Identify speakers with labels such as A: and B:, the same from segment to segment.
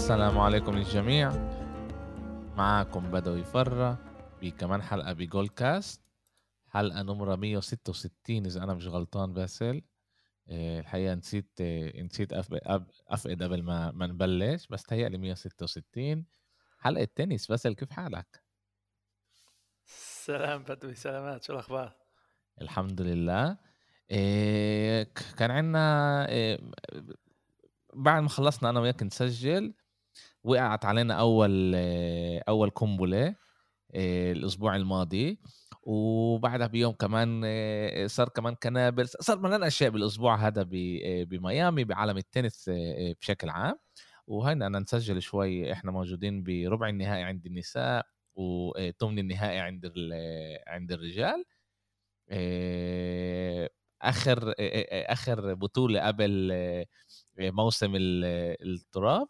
A: السلام عليكم للجميع. معكم بدوي فرة بكمان حلقة بجول كاست. حلقة نمرة 166 إذا أنا مش غلطان باسل. آه، الحقيقة نسيت آه، نسيت أفقد قبل ما ما نبلش بس تهيألي 166 حلقة تنس باسل كيف حالك؟
B: سلام بدوي سلامات. شو الأخبار؟
A: الحمد لله. آه، كان عندنا بعد ما خلصنا أنا وياك نسجل وقعت علينا أول أول قنبله آه، الأسبوع الماضي. وبعدها بيوم كمان آه، صار كمان كنابل صار ملان أشياء بالأسبوع هذا آه، بميامي بعالم التنس بشكل عام. وهنا أنا نسجل شوي إحنا موجودين بربع النهائي عند النساء وثمن النهائي عند عند الرجال. آخر آخر بطولة قبل موسم التراب.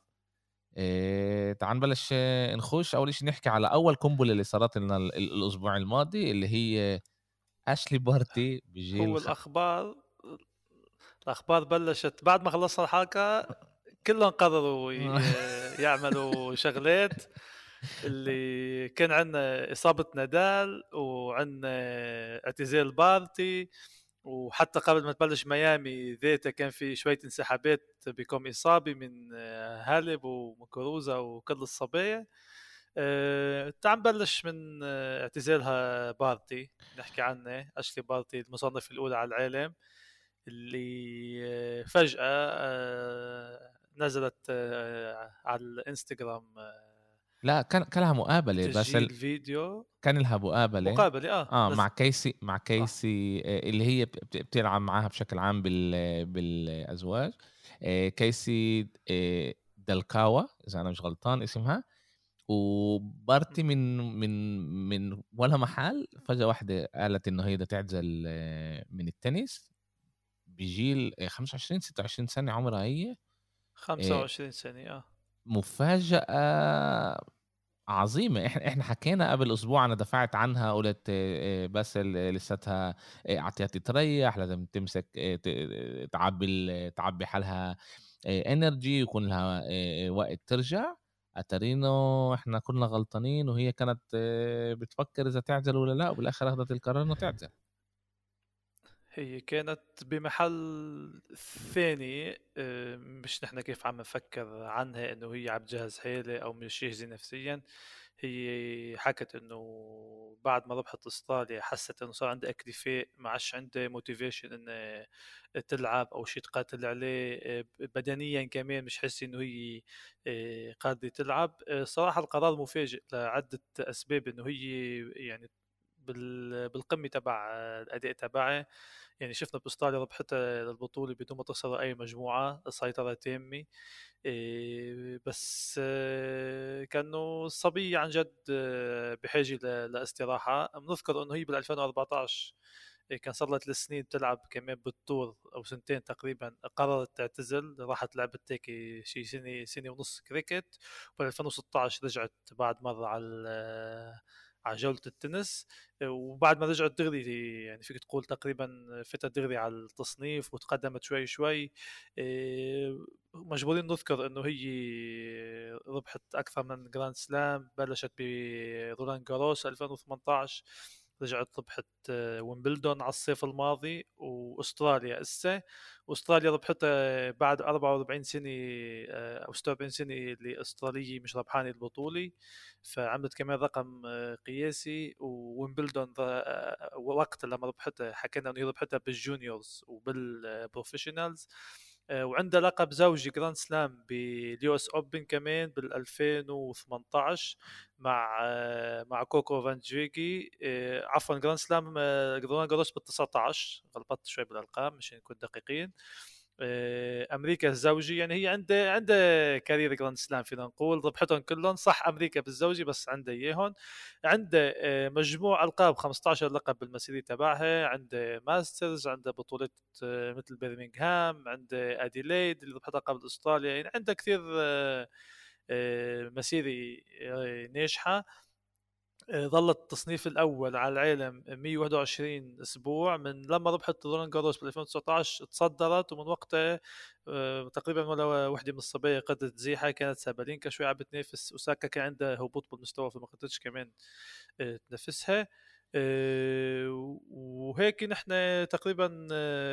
A: إيه تعال نبلش آه، نخش أول شيء نحكي على أول قنبله اللي صارت لنا الأسبوع الماضي اللي هي اشلي بارتي
B: بجيل هو الأخبار الأخبار بلشت بعد ما خلصنا الحلقة كلهم قرروا يعملوا شغلات اللي كان عندنا إصابة نادال وعندنا اعتزال بارتي وحتى قبل ما تبلش ميامي ذيتا كان في شوية انسحابات بكم إصابة من آه، هالب وكروزا وكل الصبايا أه تعال نبلش من آه، اعتزالها بارتي نحكي عنه أشلي بارتي المصنف الأولى على العالم اللي آه، فجأة نزلت على الإنستغرام
A: لا كان كان لها مقابلة
B: بس الفيديو
A: كان لها مقابلة.
B: مقابلة
A: آه آه مع كيسي مع كيسي آه. اللي هي بتلعب معاها بشكل عام بال بالأزواج. آه كيسي آه دلكاوا إذا أنا مش غلطان اسمها. وبارتي من من من ولا محل فجأة واحدة قالت إنه هي بدها تعزل آه، من التنس. بجيل 25 26 سنة عمرها هي.
B: 25 سنة آه.
A: مفاجأة عظيمة. إحنا إحنا حكينا قبل أسبوع أنا دفعت عنها قلت بس لساتها أعطيها تريح لازم تمسك تعبي تعبي حالها energy يكون لها وقت ترجع. اتاري إنه إحنا كنا غلطانين وهي كانت بتفكر إذا تعزل ولا لا وبالآخر أخذت القرار إنه تعزل.
B: هي كانت بمحل ثاني آه، مش نحن كيف عم نفكر عنها إنه هي عم تجهز حالة أو مش جاهزة نفسيا. هي حكت إنه بعد ما ربحت إستراليا حست إنه صار عندها اكتفاء ما عادش عندها موتيفيشن إنها تلعب أو شيء تقاتل عليه آه، بدنيا كمان مش حاسه إنه هي آه، قادرة تلعب. صراحة القرار مفاجئ لعدة أسباب إنه هي يعني بالقمة تبع الأداء تبعها يعني شفنا بأستراليا ربحت البطوله بدون ما تخسر أي مجموعة سيطره تامة. إيه بس آه، كانوا الصبيه عن جد آه، بحاجة لإستراحة. بنذكر إنه هي بال 2014 إيه، كان صار لها ثلاث سنين بتلعب كمان بالطور أو سنتين تقريبا قررت تعتزل. راحت لعبت هيك شي سنة سنة ونص كريكت. وبال 2016 رجعت بعد مرة على على جوله التنس وبعد ما رجعت دغري يعني فيك تقول تقريبا فتت دغري على التصنيف وتقدمت شوي شوي آه، مجبورين نذكر إنه هي ربحت أكثر من Grand Slam بلشت برولان جاروس 2018 رجعت ربحت آه، ويمبلدون على الصيف الماضي وأستراليا. هسه وأستراليا ربحتها بعد 44 سنة آه، أو 46 سنة اللي استراليه مش ربحانه البطولة. فعملت كمان رقم آه، قياسي وويمبلدون وقت لما ربحتها حكينا إنه هي ربحتها بال juniors وبال professionals وعنده لقب زوجي Grand Slam بال US Open كمان بال 2018 مع آه، مع كوكو فانديويغي آه، عفوا جراند سلام جراند جروس بال 19 غلطت شوي بالأرقام مشان نكون دقيقين. آه، أمريكا الزوجي يعني هي عنده عنده career Grand Slam فينا نقول ربحتهم كلهم صح أمريكا بالزوجي بس عنده إياهم. عنده آه، مجموع ألقاب 15 لقب بالمسيرة تبعها عنده Masters عنده بطولة آه، مثل برمنغهام عنده أديليد اللي ربحتها قبل أستراليا يعني عنده كثير مسيرة ناجحة. آه، ظل التصنيف الأول على العالم 121 أسبوع من لما ربحت رولان جاروس بال 2019 تصدرت ومن وقتها آه، تقريبا ولا وحدة من الصبايا قدرت تزيحها كانت سابالينكا شوي عم بتنافس اوساكا كان عندها هبوط بالمستوى فما قدرتش كمان آه، تنافسها وهيك نحن تقريبا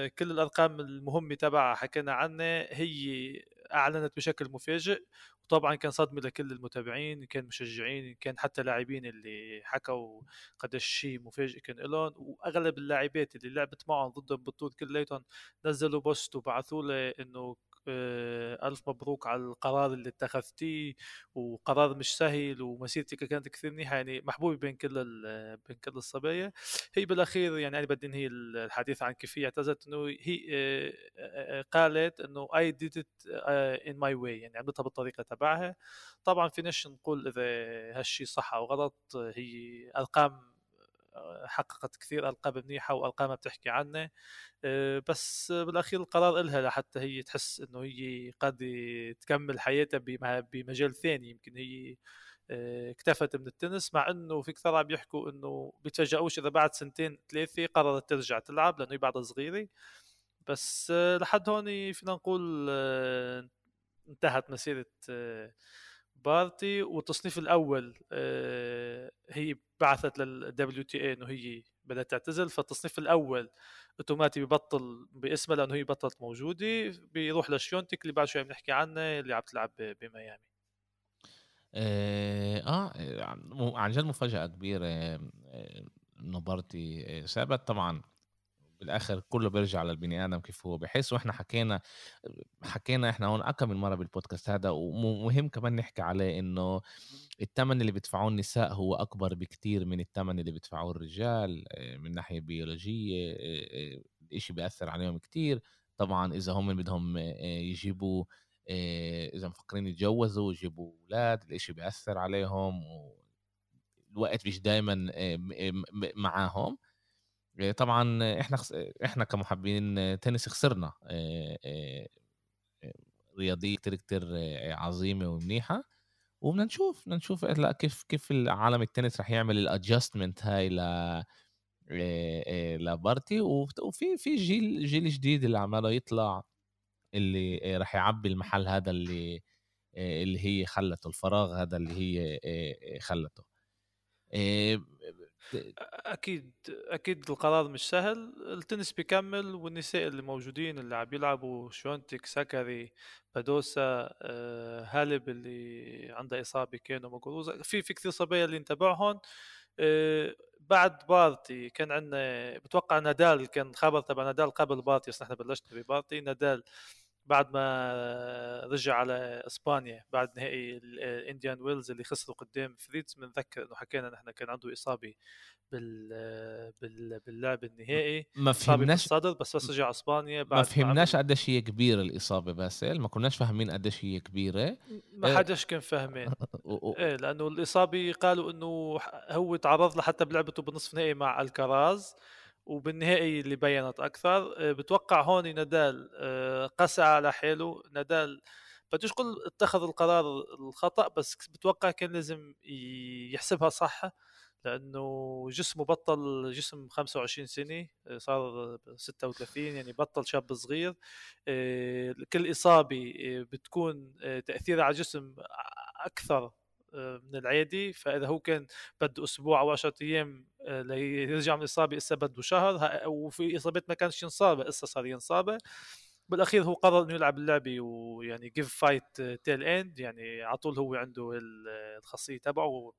B: كل الأرقام المهمة تبعها حكينا عنها هي أعلنت بشكل مفاجئ وطبعا كان صدمة لكل المتابعين كان مشجعين كان حتى لاعبين اللي حكوا قداش شيء مفاجئ كان لهم وأغلب اللاعبات اللي لعبت معهم ضدهم بالطول كلياتهم نزلوا post وبعثوا لي إنه آه، ألف مبروك على القرار اللي اتخذتيه وقرار مش سهل ومسيرتك كانت كثير منيحة يعني محبوبة بين كل بين كل الصبايا هي بالأخير يعني أنا بدي إنهي الحديث عن كيف هي اعتزلت إنه هي آه، آه، قالت إنه I did it in my way يعني عملتها بالطريقة تبعها. طبعا فيناش نقول إذا هالشيء صح أو غلط هي أرقام حققت كثير ألقاب منيحة وألقاب بتحكي عنه. آه، بس بالأخير القرار إلها لحتى هي تحس إنه هي قد تكمل حياتها بمجال ثاني. يمكن هي آه، اكتفت من التنس مع إنه في كثير عم يحكوا إنه بيتفاجئوش إذا بعد سنتين ثلاثة قررت ترجع تلعب لأنه هي بعدها صغيرة. بس آه، لحد هون فينا نقول انتهت مسيرة بارتي والتصنيف الأول آه، هي بعثت لل WTA إنه هي بدها تعتزل. فالتصنيف الأول اوتوماتي ببطل باسمها لأنه هي بطلت موجودة. بيروح لشيونتك اللي بعد شوي بنحكي عنه اللي عم تلعب بميامي.
A: آه, آه، يعني عن جد مفاجأة كبيرة آه، إنه بارتي ثابت طبعا بالآخر كله بيرجع للبني آدم كيف هو بحس وإحنا حكينا حكينا إحنا هون أكم من مرة بالبودكاست هذا ومهم كمان نحكي عليه إنه الثمن اللي بيدفعوه النساء هو أكبر بكتير من الثمن اللي بيدفعوه الرجال آه، من ناحية بيولوجية آه، آه، الشيء بيأثر عليهم كتير. طبعا إذا هم بدهم يجيبوا إذا مفكرين يتجوزوا ويجيبوا أولاد الشيء بيأثر عليهم والوقت مش دائما معاهم. آه، طبعا إحنا إحنا كمحبين تنس خسرنا آه، آه، رياضيه كتير كتير عظيمة ومنيحة. وبدنا نشوف بدنا نشوف لا كيف كيف عالم التنس رح يعمل الادجستمنت هاي ل لبارتي. وفي في جيل جيل جديد اللي عماله يطلع اللي رح يعبي المحل هذا اللي اللي هي خلته الفراغ هذا اللي هي خلته.
B: أكيد أكيد القرار مش سهل. التنس بيكمل والنساء اللي موجودين اللي عم يلعبوا شفيونتيك ساكاري بادوسا آه، هاليب اللي عندها إصابة كمان موغوروزا في في كثير صبايا اللي نتابعهم. آه، بعد بارتي كان عندنا بتوقع نادال كان خبر تبع نادال قبل بارتي إحنا بلشنا ببارتي. نادال بعد ما رجع على إسبانيا بعد نهائي الانديان ويلز اللي خسروا قدام فريتز بنذكر إنه حكينا نحن كان عنده إصابة بال بال باللعب النهائي.
A: ما فهمناش
B: صدر بس بس رجع إسبانيا
A: بعد ما فهمناش قديش هي كبيرة الإصابة باسل ما كناش فاهمين قديش هي كبيرة.
B: ما آه، حدش كان فاهمين. إيه لأنه الإصابة قالوا إنه هو تعرض لها حتى بلعبته بنصف نهائي مع الكراز. وبالنهائي اللي بينت أكثر آه، بتوقع هون نادال آه، قسى على حاله نادال بديش قل اتخذ القرار الخطأ بس بتوقع كان لازم يحسبها صح لأنه جسمه بطل جسم 25 سنة آه، صار 36 يعني بطل شاب صغير. كل إصابة بتكون تأثيرها على الجسم أكثر آه، من العادي. فإذا هو كان بده أسبوع أو 10 أيام آه، ليرجع من الإصابة اسا بده شهر وفي اصابات ما كانش ينصاب اسا صار ينصاب. بالأخير هو قرر إنه يلعب اللعبة ويعني give fight till end يعني على طول هو عنده الخاصية تبعه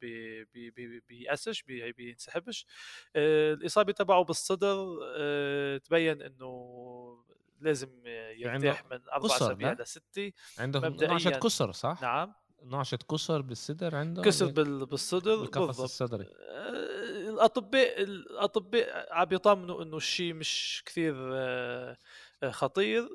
B: بييأسش بي بينسحبش. آه، الإصابة تبعه بالصدر تبين إنه لازم يعني يرتاح من أربع اسابيع لستة
A: عنده نقشه كسر صح؟
B: نعم.
A: نعشة كسر بالصدر عنده
B: كسر بال... بالصدر
A: بالقفص الصدري.
B: آه، الأطباء الأطباء عم بيطمنوا إنه الشيء مش كثير آه، آه، خطير.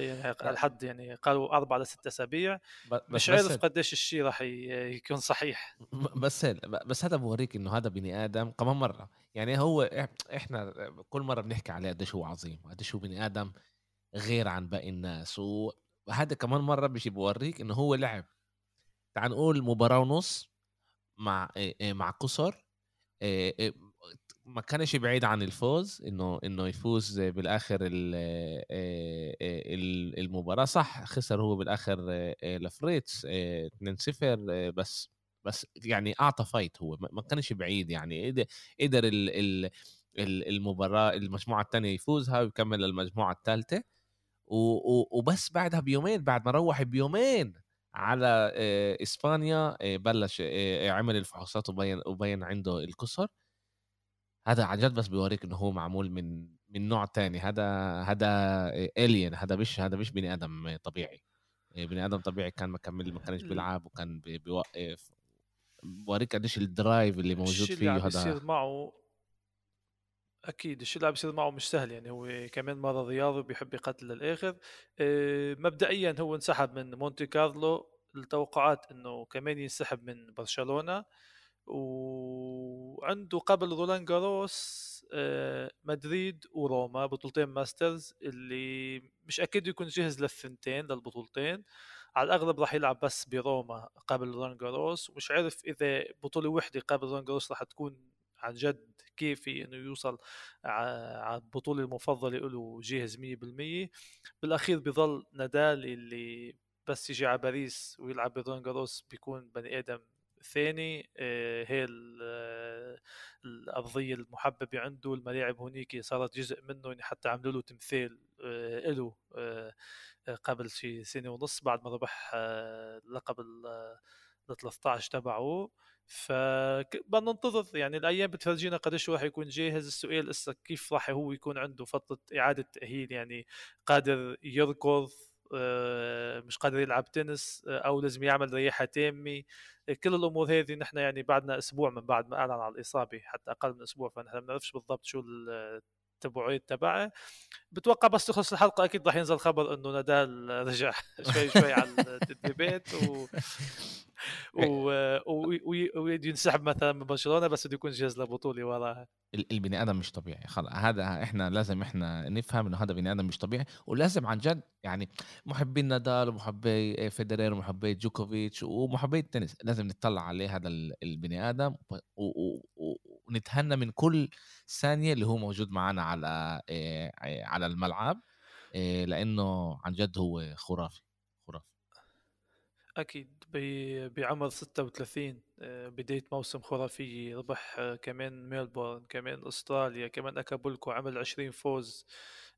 B: يعني على حد يعني قالوا أربع لست أسابيع. مش عارف قديش الشيء راح يكون صحيح.
A: بس بس هذا بوريك إنه هذا بني آدم كمان مرة يعني هو إحنا كل مرة بنحكي عليه قديش هو عظيم وقديش هو بني آدم غير عن باقي الناس. وهذا كمان مرة بيجي بوريك إنه هو لعب تعال نقول مباراة ونص مع مع قصر ما كانش بعيد عن الفوز إنه إنه يفوز بالآخر المباراة. صح خسر هو بالآخر لفريتس 2-0 بس بس يعني أعطى فايت هو ما كانش بعيد يعني. قدر المباراة المجموعة الثانية يفوزها ويكمل للمجموعة الثالثه وبس بعدها بيومين بعد ما روح بيومين على إسبانيا بلش عمل الفحوصات وبين وبين عنده الكسر. هذا عن جد بس بيوريك إنه هو معمول من من نوع تاني. هذا هذا الين هذا مش هذا مش بني آدم طبيعي. بني آدم طبيعي كان مكمل ما كانش بيلعب وكان بيوقف. بوريك قديش ال drive اللي موجود فيه
B: هذا بيصير معه أكيد الشيء اللي بيصير معه مش سهل يعني هو كمان مرض رياضي وبيحب يقتل للآخر. مبدئيا هو انسحب من مونتي كارلو التوقعات إنه كمان ينسحب من برشلونة. وعنده قبل رولان جاروس آه، مدريد وروما بطولتين Masters اللي مش أكيد يكون جاهز للثنتين للبطولتين. على الأغلب راح يلعب بس بروما قبل رولان جاروس. ومش عارف إذا بطولة وحدة قبل رولان جاروس راح تكون عن جد كيفي إنه يوصل على البطوله المفضله له جاهز 100% بالأخير بضل نادال اللي بس يجي على باريس ويلعب برولان جاروس بيكون بني آدم ثاني. آه، هي آه، الأرضية المحببة عنده الملاعب هونيك صارت جزء منه يعني حتى عملوا له تمثال آه، له قبل شي سنة ونص بعد ما ربح لقب ال 13 تبعه فبدنا ننتظر يعني الأيام بتفرجينا قديش راح يكون جاهز. السؤال هسه كيف راح هو يكون عنده فترة إعادة تأهيل يعني قادر يركض مش قادر يلعب تنس أو لازم يعمل رياحة تامة. كل الأمور هذه نحن يعني بعدنا أسبوع من بعد ما أعلن عن الإصابة حتى أقل من أسبوع. فنحن ما بنعرفش بالضبط شو التبعات تبعه بتوقع بس تخلص الحلقة أكيد راح ينزل خبر إنه نادال رجع شوي شوي على التدريبات و وينسحب مثلا من برشلونة بس بده يكون جاهز لبطولة وراها
A: البني آدم مش طبيعي. خلص هذا إحنا لازم إحنا نفهم إنه هذا بني آدم مش طبيعي. ولازم عن جد يعني محبين نادال ومحبي فيدرير ومحبي جوكوفيتش ومحبي التنس. لازم نطلع عليه هذا البني آدم ونتهنى من كل ثانية اللي هو موجود معنا على على الملعب لأنه عن جد هو خرافي
B: أكيد بعمر 36 آه، بداية موسم خرافية ربح آه، كمان ميلبورن كمان أستراليا كمان أكابولكو عمل 20 فوز آه،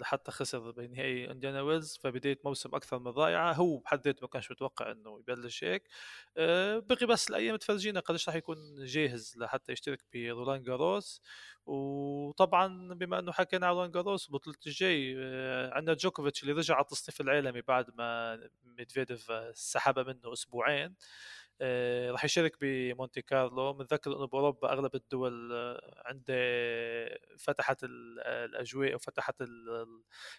B: لحتى خسر بنهائي إنديانا ويلز فبداية موسم أكثر من رائعة. هو بحد ذاته ما كانش متوقع إنه يبلش هيك. بقي بس الأيام تفرجينا قديش راح يكون جاهز لحتى يشترك برولان جاروس. وطبعا بما إنه حكينا على رولان جاروس بطولة الجاي عندنا جوكوفيتش اللي رجع على التصنيف العالمي بعد ما ميدفيديف سحبه منه أسبوعين. آه، راح يشارك بمونتي كارلو. بنذكر إنه بأوروبا أغلب الدول آه، عند فتحت الأجواء وفتحت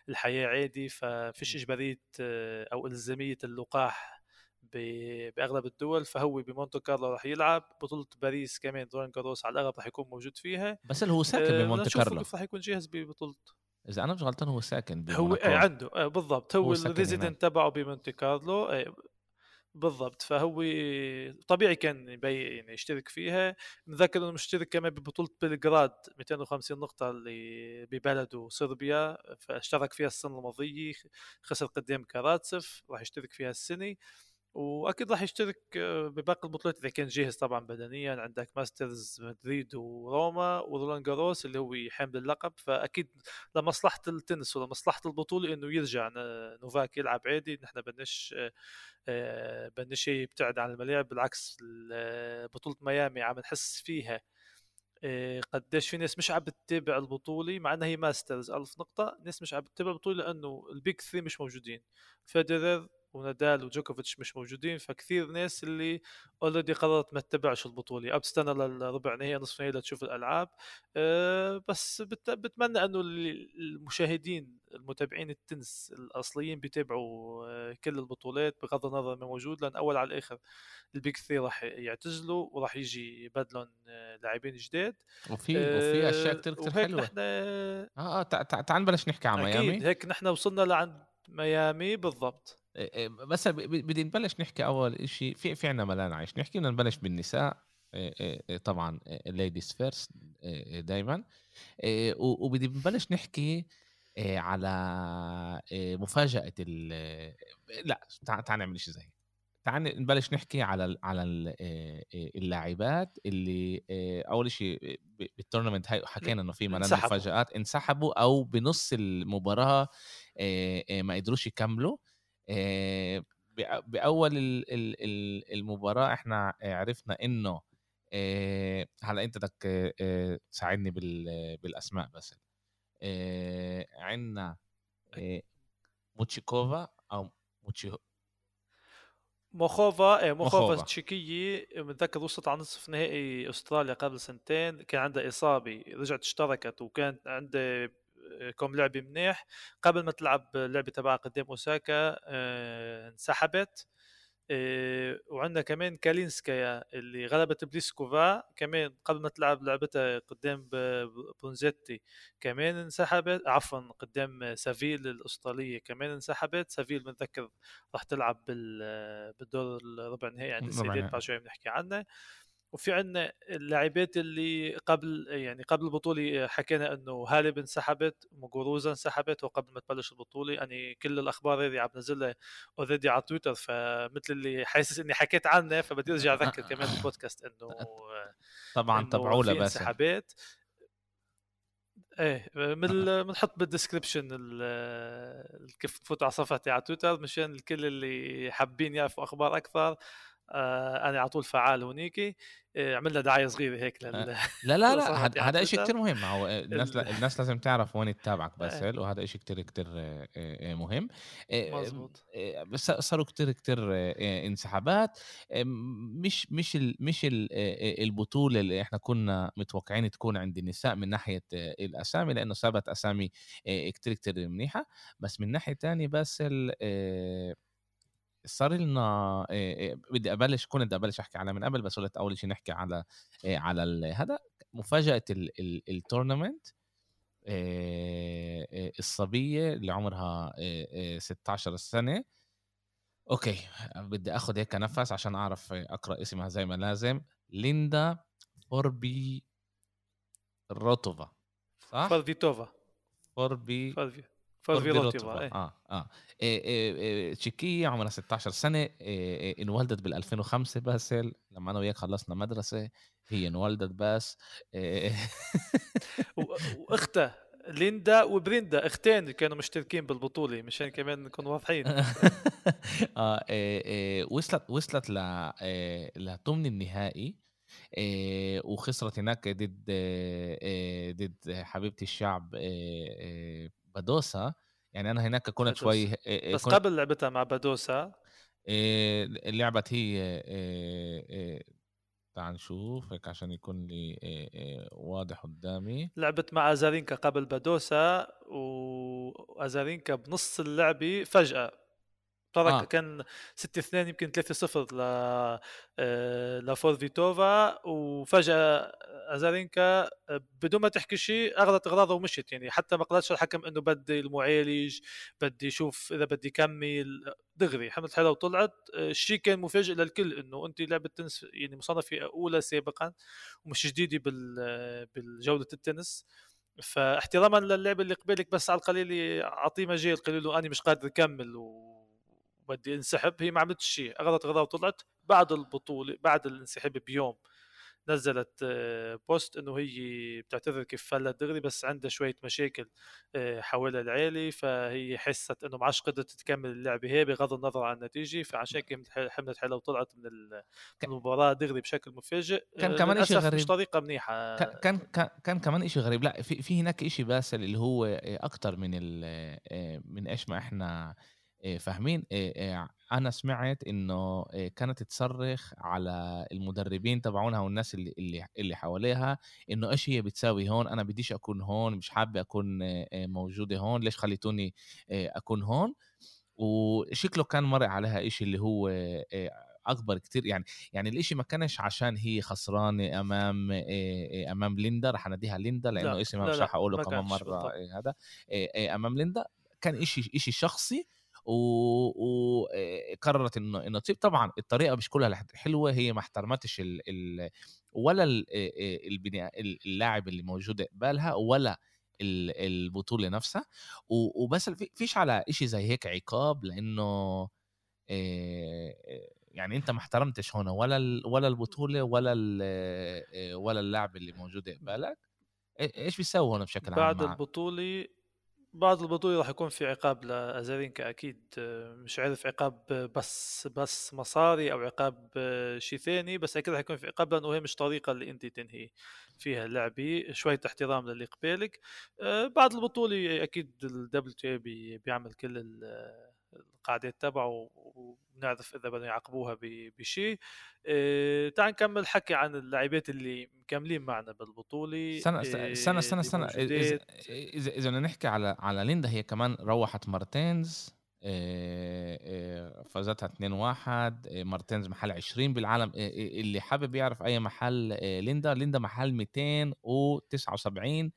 B: الحياة عادي. ففيش اجباريه آه، أو إلزامية اللقاح بأغلب الدول. فهو بمونتي كارلو راح يلعب. بطولة باريس كمان رولان جاروس على الاغلب راح يكون موجود فيها.
A: بس اللي هو ساكن بمونتي كارلو؟
B: راح يكون جاهز ببطولته
A: إذا أنا مش غلطان هو ساكن
B: هو عنده بالضبط. هو, هو ال residence تبعه بمونتي كارلو بالضبط. فهو طبيعي كان يعني يشترك فيها. متذكر إنه مشترك كمان ببطولة بلغراد 250 نقطة اللي ببلده صربيا فاشترك فيها السنة الماضية خسر قدام كاراتسف راح يشترك فيها السنة. وأكيد راح يشترك بباقي البطولات إذا كان جاهز طبعا بدنيا عندك ماسترز مدريد وروما ورولان جاروس اللي هو حامل اللقب. فأكيد لمصلحة التنس ولمصلحة البطولة إنه يرجع نوفاك يلعب عادي. نحن بدناش آه، بدناش يبتعد عن الملاعب. بالعكس بطولة ميامي عم نحس فيها آه، قديش في ناس مش عم بتتابع البطولة مع إنها هي ماسترز. ألف نقطة ناس مش عم بتتابع البطولة لأنه ال Big Three مش موجودين. فيدرر ونادال وجوكوفيتش مش موجودين فكثير ناس اللي already قررت ما تتبعش البطولة. أو تستنى للربع نهائي نصف نهائي لتشوف الألعاب. أه بس بتمنى إنه المشاهدين المتابعين التنس الأصليين بيتابعوا أه كل البطولات بغض النظر من موجود لأن أول على الآخر ال Big Three راح يعتزلوا وراح يجي بدلون أه لاعبين جداد.
A: وفي أه وفي اشياء كثير كثير حلوة. نحن آه آه تعال نبلش نحكي عن ميامي.
B: هيك نحن وصلنا لعند ميامي بالضبط.
A: بس بدي نبلش نحكي أول شيء في في عندنا ملان أشياء. نحكي بدنا نبلش بالنساء طبعا ladies first دايما. وبدي نبلش نحكي على مفاجأة لا تعال نعمل شيء زي تعال نبلش نحكي على على اللاعبات اللي أول شيء بال tournament هاي حكينا إنه في ملان مفاجآت انسحبوا أو بنص المباراة ما قدروش يكملوا. بأول المباراة إحنا عرفنا إنه هلا أنت بدك تساعدني بالأسماء بس. عندنا موتشيكوفا أو موتشي
B: موخوفا إيه موخوفا تشيكية. متذكر وصلت على نصف نهائي أستراليا قبل سنتين. كان عندها إصابة رجعت اشتركت وكانت عندها كم لعبة منيح. قبل ما تلعب اللعبه تبعها قدام أوساكا آه انسحبت. وعندنا كمان كالينسكايا اللي غلبت بليسكوفا كمان قبل ما تلعب لعبتها قدام بونزيتي كمان انسحبت عفوا قدام سافيل الأسترالية كمان انسحبت. سافيل بنذكر راح تلعب بالدور الربع النهائي عند السيدات بعد شوي بنحكي عنه وفي عندنا اللاعبات اللي قبل يعني قبل البطولة حكينا إنه هاليب انسحبت موغوروزا انسحبت وقبل ما تبلش البطولة يعني كل الأخبار هذه عم نزلها already على تويتر فمثل اللي حاسس إني حكيت عنها فبدي أرجع أذكر كمان بالبودكاست إنه
A: طبعا تبعوا لها
B: بس انسحابات. إيه من بنحط بال description كيف تفوتوا على صفحتي على تويتر مشان الكل اللي حابين يعرفوا أخبار أكثر آه أنا على طول فعال هونيك. آه عملنا دعاية صغيرة هيك
A: لل لا لا لا هذا شيء كثير مهم. هو الناس الناس لازم تعرف وين تتابعك بس وهذا شيء كثير كثير مهم. مزبوط بس صاروا كثير كثير انسحابات. مش مش ال مش ال البطولة اللي إحنا كنا متوقعين تكون عند النساء من ناحية الأسامي لأنه ثابت أسامي كثير كثير منيحة. بس من ناحية ثانية بس صار لنا بدي أبلش كنت بدي أبلش أحكي على من قبل بس قلت أول شيء نحكي على على هذا مفاجأة ال tournament الصبية اللي عمرها 16 سنة. أوكي بدي آخذ هيك نفس عشان أعرف أقرأ اسمها زي ما لازم. ليندا فوربي روتوفا
B: صح؟ فوربيتوفا.
A: فوربي
B: فوربي. فالفيروتيفا
A: إيه. آه آه. إيه إيه تشيكية عمرها 16 سنة. إيه إيه انولدت بال 2005 باسل لما أنا وياك خلصنا مدرسة هي انولدت بس. إيه
B: وأختها ليندا وبريندا أختين كانوا مشتركين بالبطولة مشان كمان نكون واضحين.
A: آه إيه إيه وصلت وصلت ل إيه لثمن النهائي. إيه وخسرت هناك ضد إيه ضد حبيبة الشعب إيه بادوسا. يعني أنا هناك كنت شوي
B: بس كنت... قبل لعبتها مع بادوسا.
A: لعبت هي تعال نشوف هيك عشان يكون لي واضح قدامي.
B: لعبت مع أزارينكا قبل بادوسا وأزارينكا بنص اللعبة فجأة. ترك آه. كان 6 2 يمكن 3 0 ل آه، لفور فيتوفا وفجأة أزارينكا بدون ما تحكي شيء أخذت أغراضها ومشت يعني حتى ما قالتش الحكم إنه بدي المعالج بدي أشوف إذا بدي كمل دغري حملت حالها وطلعت. الشيء كان مفاجئ للكل إنه أنت لعبه تنس يعني مصنفة أولى سابقا ومش جديدة بال بأجواء التنس. فاحتراما للعبه اللي قبلك بس على القليل أعطيه مجال قليل له أنا مش قادر أكمل و بدي انسحب هي ما عملتش شيء أخذت غراضها وطلعت. بعد البطولة بعد الانسحاب بيوم نزلت آه، post إنه هي بتعتذر كيف فلت دغري بس عندها شوية مشاكل آه، حول العيلة. فهي حست إنه ما عادش قدرت تكمل اللعبه هي بغض النظر عن النتيجة. فعشان هيك حملت حالها وطلعت من المباراة دغري بشكل مفاجئ.
A: كان آه، كمان شيء غريب
B: مش طريقة منيحة.
A: كان كان كان كمان شيء غريب. لا في في هناك شيء باسل اللي هو أكثر من من إيش ما إحنا فاهمين؟ أنا سمعت إنه كانت تصرخ على المدربين تبعونها والناس اللي اللي اللي حواليها إنه إيش هي بتساوي هون؟ أنا بديش أكون هون مش حابه أكون موجودة هون ليش خليتوني أكون هون؟ وشكله كان مر عليها إشي اللي هو أكبر كتير يعني يعني الإشي ما كانش عشان هي خسرانة أمام أمام ليندا رح أناديها ليندا لأنه اسمها مش رح أقوله كمان مرة هذا أمام ليندا كان إشي إشي شخصي وقررت انه انه تصيب. طبعا الطريقة مش كلها حلوة هي ما احترمتش ال ال ولا اللاعب اللي موجود قبالها ولا البطولة نفسها. وبس فيش على إشي زي هيك عقاب لإنه يعني أنت ما احترمتش هنا ولا ولا البطولة ولا ولا اللاعب اللي موجود قبالك. إيش بيسوي هنا بشكل
B: عام بعد البطولة بعد البطولة راح يكون في عقاب لأزارينكا أكيد. مش عارف عقاب بس بس مصاري أو عقاب شيء ثاني بس أكيد راح يكون في عقاب لأنه هي مش طريقة اللي أنت تنهي فيها اللعبة. شوية احترام للي قبالك. بعد البطولة أكيد ال WTA بيعمل كل القاعدات تبعه وبنعرف إذا بدهم يعاقبوها بشيء. إيه تعال نكمل حكي عن اللاعبات اللي مكملين معنا بالبطولة.
A: سنة إيه سنة سنة سنة اذا اذا بدنا نحكي على على ليندا هي كمان روحت مارتينز. إيه فازتها 2 1 مارتينز محل 20 بالعالم. اللي حابب يعرف أي محل ليندا. ليندا محل 279 آه،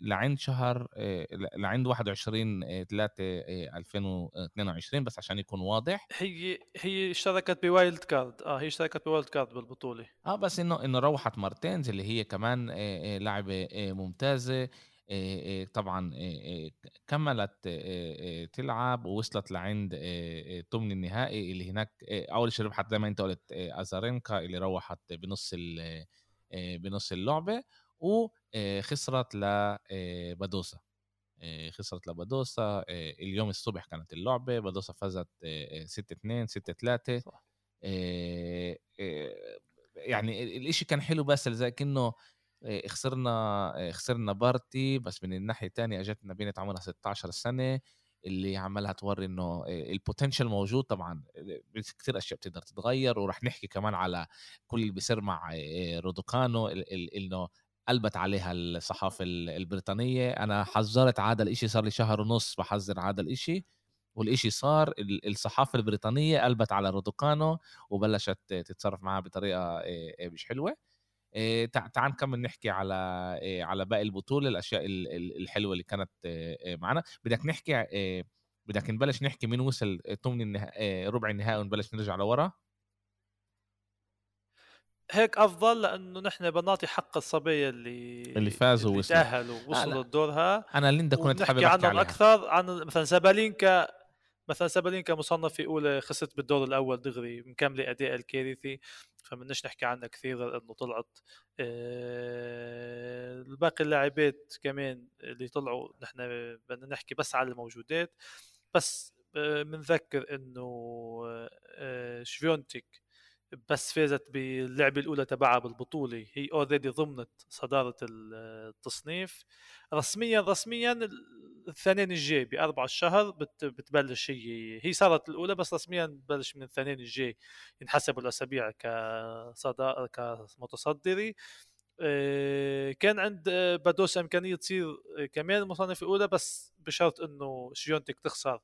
A: لعند شهر آه، لعند 21 3 2022 بس عشان يكون واضح.
B: هي هي اشتركت ب wild card. آه هي اشتركت ب wild card
A: بالبطولة. آه بس إنه إنه روحت مارتينز اللي هي كمان لاعبه ممتازة. طبعا كملت تلعب ووصلت لعند ثمن النهائي اللي هناك أول شيء ربحت زي ما أنت قلت أزارينكا اللي روحت بنص بنص اللعبة. وخسرت لبادوسا خسرت لبادوسا اليوم الصبح كانت اللعبة بادوسا فازت 6 2 6 3 يعني الإشي كان حلو بس زي كأنه خسرنا خسرنا بارتي بس من الناحية الثانية أجتنا بنت عمرها 16 سنة اللي عمالها توري إنه ال potential موجود طبعا كثير أشياء بتقدر تتغير وراح نحكي كمان على كل اللي بيصير مع رودوكانو إنه قلبت عليها الصحافة البريطانية. أنا حذرت هذا الإشي صار لي شهر ونص بحذر هذا الإشي والإشي صار الصحافة البريطانية قلبت على رودوكانو وبلشت تتصرف معها بطريقة مش حلوة. تعال نكمل نحكي على على باقي البطولة الأشياء الحلوة اللي كانت معنا بدك نحكي بدك نبلش نحكي مين وصل ثمن ربع النهائي ونبلش نرجع لورا؟
B: هيك أفضل لأنه نحن بنعطي حق الصبية اللي
A: اللي فازوا
B: اللي تاهلوا وصلوا لدورها
A: أنا ليندا كنت حابب
B: أحكي عنهم أكثر عن مثلا سابالينكا مثلا سابالينكا مصنفة أولى خسرت بالدور الأول دغري مكملة أداء الكارثي فمنش نحكي عنها كثير لأنه طلعت. أه الباقي اللاعبات كمان اللي طلعوا نحن بدنا نحكي بس على الموجودات. بس بنذكر آه إنه آه شفيونتك بس فازت باللعبة الأولى تبعها بالبطولة. هي اوريدي ضمنت صدارة التصنيف. رسميا رسميا الثانين الجاي بأربع الشهر بت بتبلش هي هي صارت الأولى بس رسميا بتبلش من الثانين الجاي ينحسبوا الأسابيع كصدا كمتصدري آه، كان عند بادوسا إمكانية تصير كمان المصنف الأولى بس بشرط إنه شيونتك تخسر.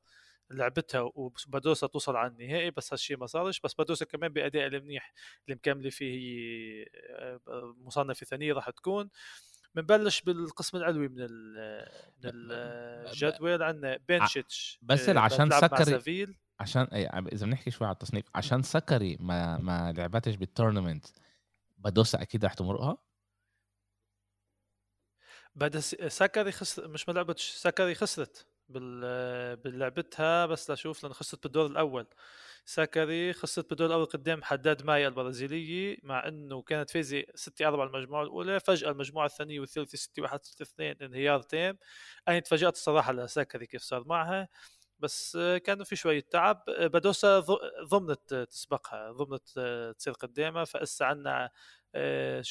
B: لعبتها وبادوسا توصل على النهائي بس هالشيء ما صارش. بس بادوسا كمان بأداء المنيح اللي مكمله فيه هي آه، مصنفة ثانية راح تكون. بنبلش بالقسم العلوي من من الجدول عندنا بنشيتش
A: بس آه، عشان سكاري عشان إذا بنحكي شوي على التصنيف عشان سكاري ما ما لعبتش بال tournament بادوسا أكيد رح تمرقها؟
B: بعد سكري خسر مش ما لعبتش سكري خسرت. بلعبتها بس لأشوف لأن خسرت بالدور الأول. ساكري خسرت بالدور الأول قدام حداد مايا البرازيليه مع إنه كانت فايزه 6 4 المجموعة الأولى فجأة المجموعة الثانية والثالثة 6 1 6 2 انهيار تام أنا تفاجأت الصراحة لساكري كيف صار معها بس كانوا في شوية تعب. بدوسا ضمنت تسبقها ضمنت تصير قدامها فإسا عنا آه،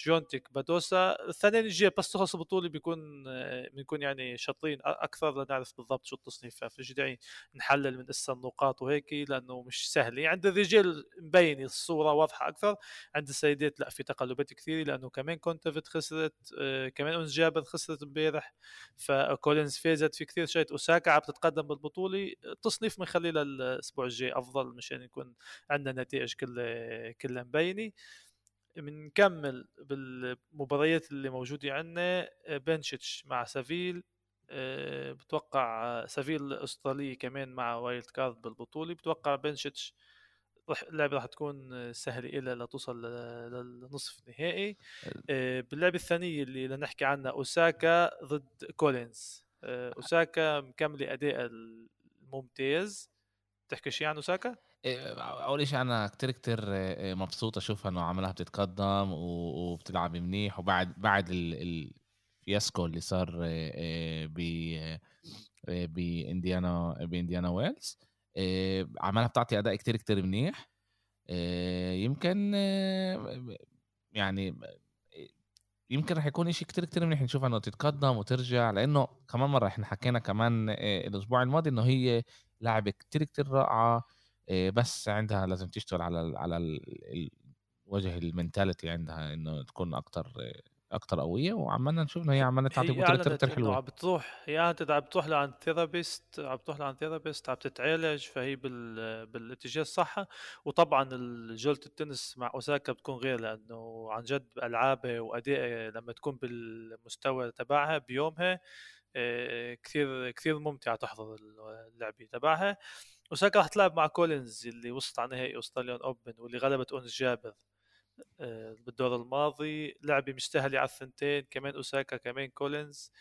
B: بادوسا الثانيين الجاي بس تخلص البطوله بيكون آه، بنكون يعني شاطرين أكثر لنعرف بالضبط شو التصنيف. ففي داعي نحلل من أسا النقاط وهيك لأنه مش سهل. يعني عند الرجال مبين الصورة واضحة أكثر. عند السيدات لا في تقلبات كثيرة لأنه كمان كونتفيت خسرت آه، كمان انس جابر خسرت امبارح. فكولينز فازت في كثير شيء. أوساكا عم تتقدم بالبطولة. التصنيف بنخليه للأسبوع الجاي أفضل مشان يكون عندنا نتائج كلها كلها مبينة. بنكمل بالمباريات اللي موجودة عندنا بنشيتش مع سافيل. آه، بتوقع سافيل الأسترالية كمان مع wild card بالبطولة. بتوقع بنشيتش رح اللعبة راح تكون سهلة إلى لتوصل للنصف النهائي آه، باللعبة الثانية اللي نحكي عنها أوساكا ضد كولينز. آه، أوساكا مكملة أداء الممتاز. تحكي شيء عن أوساكا؟
A: أول شيء أنا كتير كتير مبسوط اشوفها إنه عملها بتتقدم وبتلعب منيح. وبعد بعد الفياسكو اللي صار ب بإنديانا بإنديانا ويلز عملها بتعطي أداء كتير كتير منيح. يمكن يعني يمكن رح يكون إشي كتير كتير منيح نشوف إنه تتقدم وترجع. لأنه كمان مرة إحنا حكينا كمان الأسبوع الماضي إنه هي لاعبه كتير كتير رائعة. بس عندها لازم تشتغل على على الوجه ال mentality عندها إنه تكون أكتر أكتر قوية وعمالنا نشوف إنه هي عمالة تعطي كتير حلوة.
B: عم بتروح هي عم بتروح لعند therapist عم بتروح لعند therapist عم تتعالج فهي بال... بالاتجاه الصح. وطبعا جولة التنس مع أوساكا بتكون غير لأنه عن جد ألعابها وادائها لما تكون بالمستوى تبعها بيومها آه، كثير كثير ممتع تحضر اللعبة تبعها. اوساكا رح تلعب مع كولينز اللي وصلت على نهائي Australian Open واللي غلبت اونس جابر آه، بالدور الماضي. لعبة مستاهلة على الثنتين كمان أوساكا كمان كولينز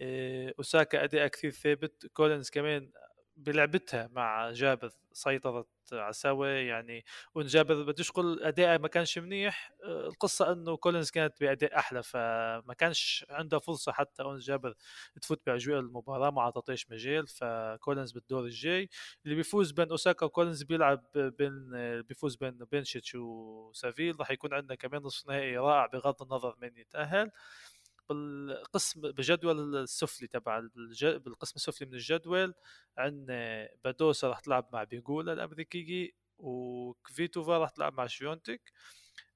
B: آه، أوساكا أداء كثير ثابت. كولينز كمان بلعبتها مع جابر سيطرت سوا يعني وإن جابر بديش أقول أداء ما كانش منيح آه، القصة إنه كولينز كانت بأداء أحلى فما كانش عندها فرصة حتى اونس جابر تفوت بأجواء المباراة ما اعطتش مجال فكولينز بالدور الجاي. اللي بيفوز بين أوساكا وكولينز بيلعب بين بيفوز بين بنشيتش وسافيل. راح يكون عندنا كمان نصف نهائي رائع بغض النظر من يتأهل. بالقسم بجدول السفلي تبع بالقسم السفلي من الجدول عندنا بادوسا راح تلعب مع بيجولا الامريكيه وكفيتوفا راح تلعب مع شيونتك.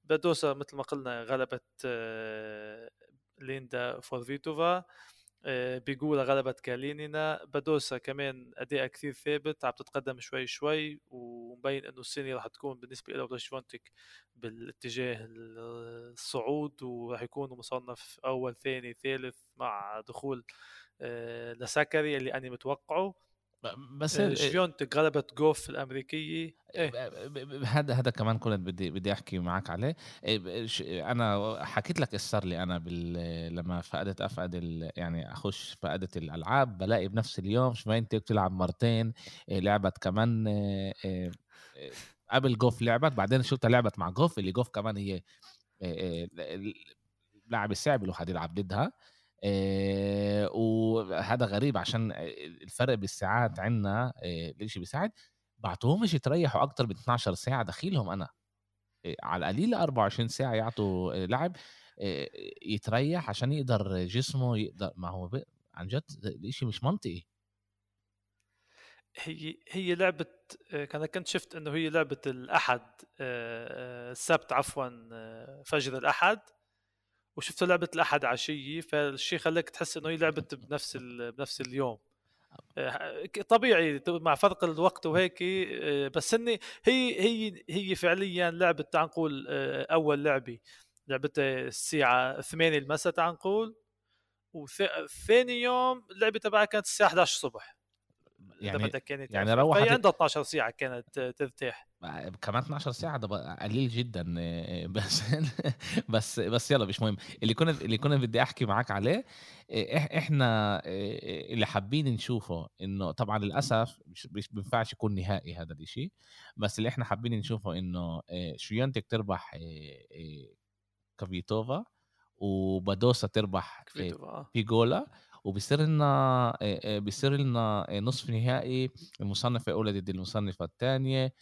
B: بادوسا مثل ما قلنا غلبت آه، ليندا فروفيرتوفا بيجولا غلبت كالينينا. بدوسا كمان اداء كثير ثابت عم تتقدم شوي شوي ومبين إنه السنة راح تكون بالنسبة له ولشفيونتك بالاتجاه الصعود وراح يكون مصنف أول ثاني ثالث مع دخول آه، لساكري اللي أنا متوقعه. بس آه، شفيونتك غلبت جوف الأمريكية؟ إيه؟
A: هذا هذا كمان كنت بدي بدي أحكي معك عليه. أنا حكيت لك إيش صار لي أنا بال... لما فقدت أفقد ال... يعني أخش فقدت الألعاب بلاقي بنفس اليوم شفينتك بتلعب مرتين لعبت كمان قبل جوف لعبت بعدين شفتها لعبت مع جوف اللي جوف كمان هي لاعب صعب الواحد يلعب ضدها. آه، وهذا غريب عشان الفرق بالساعات عندنا آه، ليش بيساعد؟ بعتوهمش يتريحوا أكتر من 12 ساعة دخيلهم أنا. آه، على القليل 24 ساعة يعطوا لاعب يتريح عشان يقدر جسمه يقدر ما هو عن جد الشيء مش منطقي.
B: هي هي لعبة أنا كنت شفت إنه هي لعبة الأحد السبت عفوا فجر الأحد. وشفت لعبة الأحد عشية فالشيء خلاك تحس إنه هي لعبت بنفس بنفس اليوم. آه، طبيعي مع فرق الوقت وهيك آه، بس هن هي هي هي فعليا لعبه تعال نقول آه، أول لعبة. لعبه الساعة 8 المساء تعال نقول. وثاني يوم اللعبه تبعها كانت الساعة 11 الصبح
A: يعني بدك يعني يعني روحت
B: هي عندها 12 ساعة كانت ترتاح.
A: كمان 12 ساعة ده قليل جدا. بس بس بس يلا مش مهم. اللي كنا اللي كنا بدي أحكي معاك عليه إحنا اللي حابين نشوفه إنه طبعا للأسف مش بينفعش يكون نهائي هذا الشيء بس اللي إحنا حابين نشوفه إنه شوينتك تربح كافيتوفا وبادوسا تربح بيجولا وبيصير لنا بيصير لنا نصف نهائي المصنفه الاولى ضد المصنفة الثانية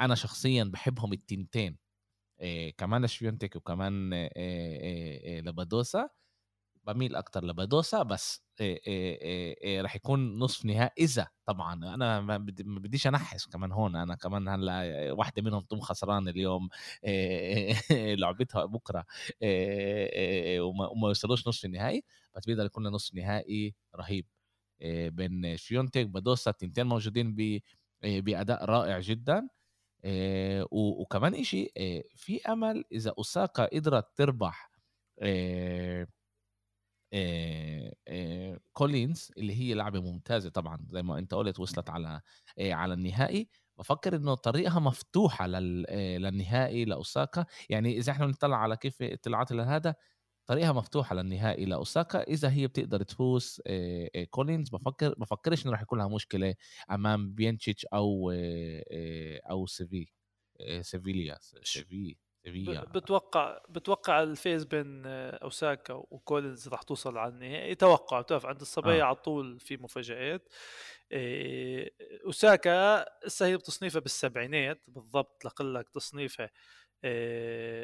A: أنا شخصيا بحبهم التنتين كمان شفيونتك وكمان لبادوسا بميل أكتر لبادوسا بس. رح يكون نصف نهائي إذا طبعا أنا ما بديش أنحس كمان هون أنا كمان هلأ واحدة منهم تقوم خسران اليوم لعبتها بكرة وما يوصلوش نصف النهائي بس بيقدر يكون نصف نهائي رهيب. بين شيونتك بادوسا التنتين موجودين بأداء رائع جدا. وكمان إشي في أمل إذا أوساكا قدرت تربح كولينز اللي هي لعبة ممتازة طبعا زي ما أنت قلت وصلت على على النهائي. بفكر إنه طريقها مفتوحة لل... للنهائي لأوساكا. يعني إذا إحنا بنطلع على كيف اطلاعات لهذا طريقها مفتوحة للنهائي لأوساكا. إذا هي بتقدر تفوز كولينز بفكر بفكرش إنه راح يكون لها مشكلة أمام بينتشيتش أو أو سيفي سيفيليا سيفي
B: سيفيا بتوقع بتوقع الفيز بين أوساكا وكولينز راح توصل على النهائي. توقع بتعرف عند الصبية آه. على طول في مفاجآت. أوساكا هسه هي بتصنيفها بالسبعينات بالضبط لقلك تصنيفها.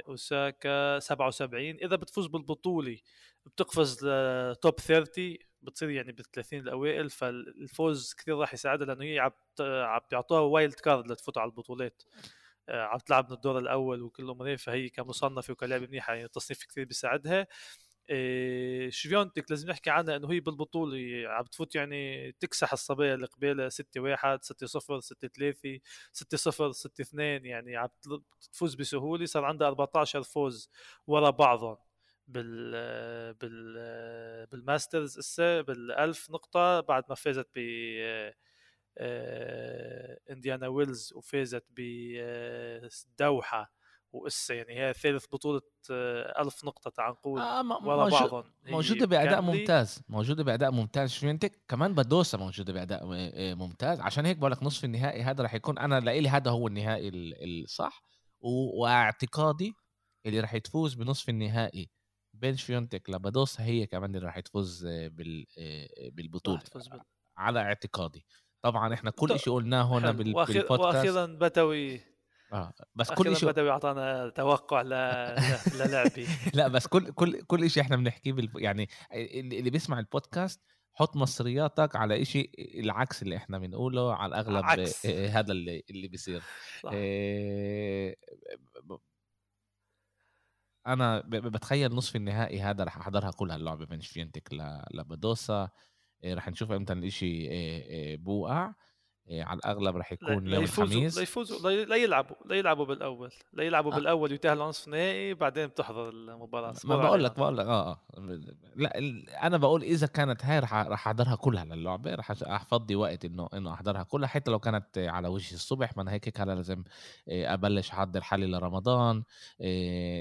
B: أوساكا 77 إذا بتفوز بالبطوله بتقفز ل top 30 بتصير يعني بال 30 الأوائل فالفوز كثير راح يساعدها لأنه هي عم عم بيعطوها wild card لتفوت على البطولات. آه، عم تلعب من الدور الأول وكل امورين فهي كمصنفة وكلاعب منيحة يعني التصنيف كثير بيساعدها. إيه شفيونتك لازم نحكي عنها إنه هي بالبطولة عم تفوت يعني تكسح الصبايا اللي قبالها 6 1 6 0 6 3 6 0 6 2 يعني عم تفوز بسهولة. صار عندها 14 فوز ورا بعضهم بال بال بال Masters هسه بال1000 نقطة بعد ما فازت ب آه، إنديانا ويلز وفازت بدوحه وإسا يعني هي ثالث بطولة آه، ألف نقطة تعال نقول آه ورا بعضهم.
A: موجودة بأداء ممتاز موجودة بأداء ممتاز. شفينتك كمان بدوسة موجودة بأداء آه، ممتاز. عشان هيك بقول لك نصف النهائي هذا راح يكون أنا لإلي هذا هو النهائي الصح واعتقادي اللي راح تفوز بنصف النهائي بين شفيونتك لبدوسة هي كمان اللي راح تفوز بالبطولة على اعتقادي. طبعا إحنا كل شيء قلناه هنا بالبودكاست.
B: وأخيرا بتوي
A: آه بس كل شيء
B: بدأوا يعطانا توقع ل... للعبي.
A: لا بس كل كل كل شيء إحنا بنحكيه بال... يعني اللي بيسمع البودكاست حط مصرياتك على شيء العكس اللي إحنا بنقوله على الأغلب عكس. هذا اللي اللي بيصير. صح. إيه... أنا بتخيل نصف النهائي هذا رح أحضرها كلها اللعبة بين شفينتك لبدوسا رح نشوف إمتى الإشي إيه بوقع. إيه على الأغلب راح يكون يوم الخميس.
B: لا يفوزوا لا يلعبوا لا يلعبوا بالأول لا يلعبوا آه. بالأول ويتاهلوا نصف نهائي بعدين بتحضر المباراة
A: ما بقول لك بقول لك آه لا أنا بقول إذا كانت هاي راح راح أحضرها كلها للعبة راح أفضي وقت إنه إنه أحضرها كلها حتى لو كانت على وجه الصبح. ما أنا هيك هلا لازم أبلش أحضر حالي لرمضان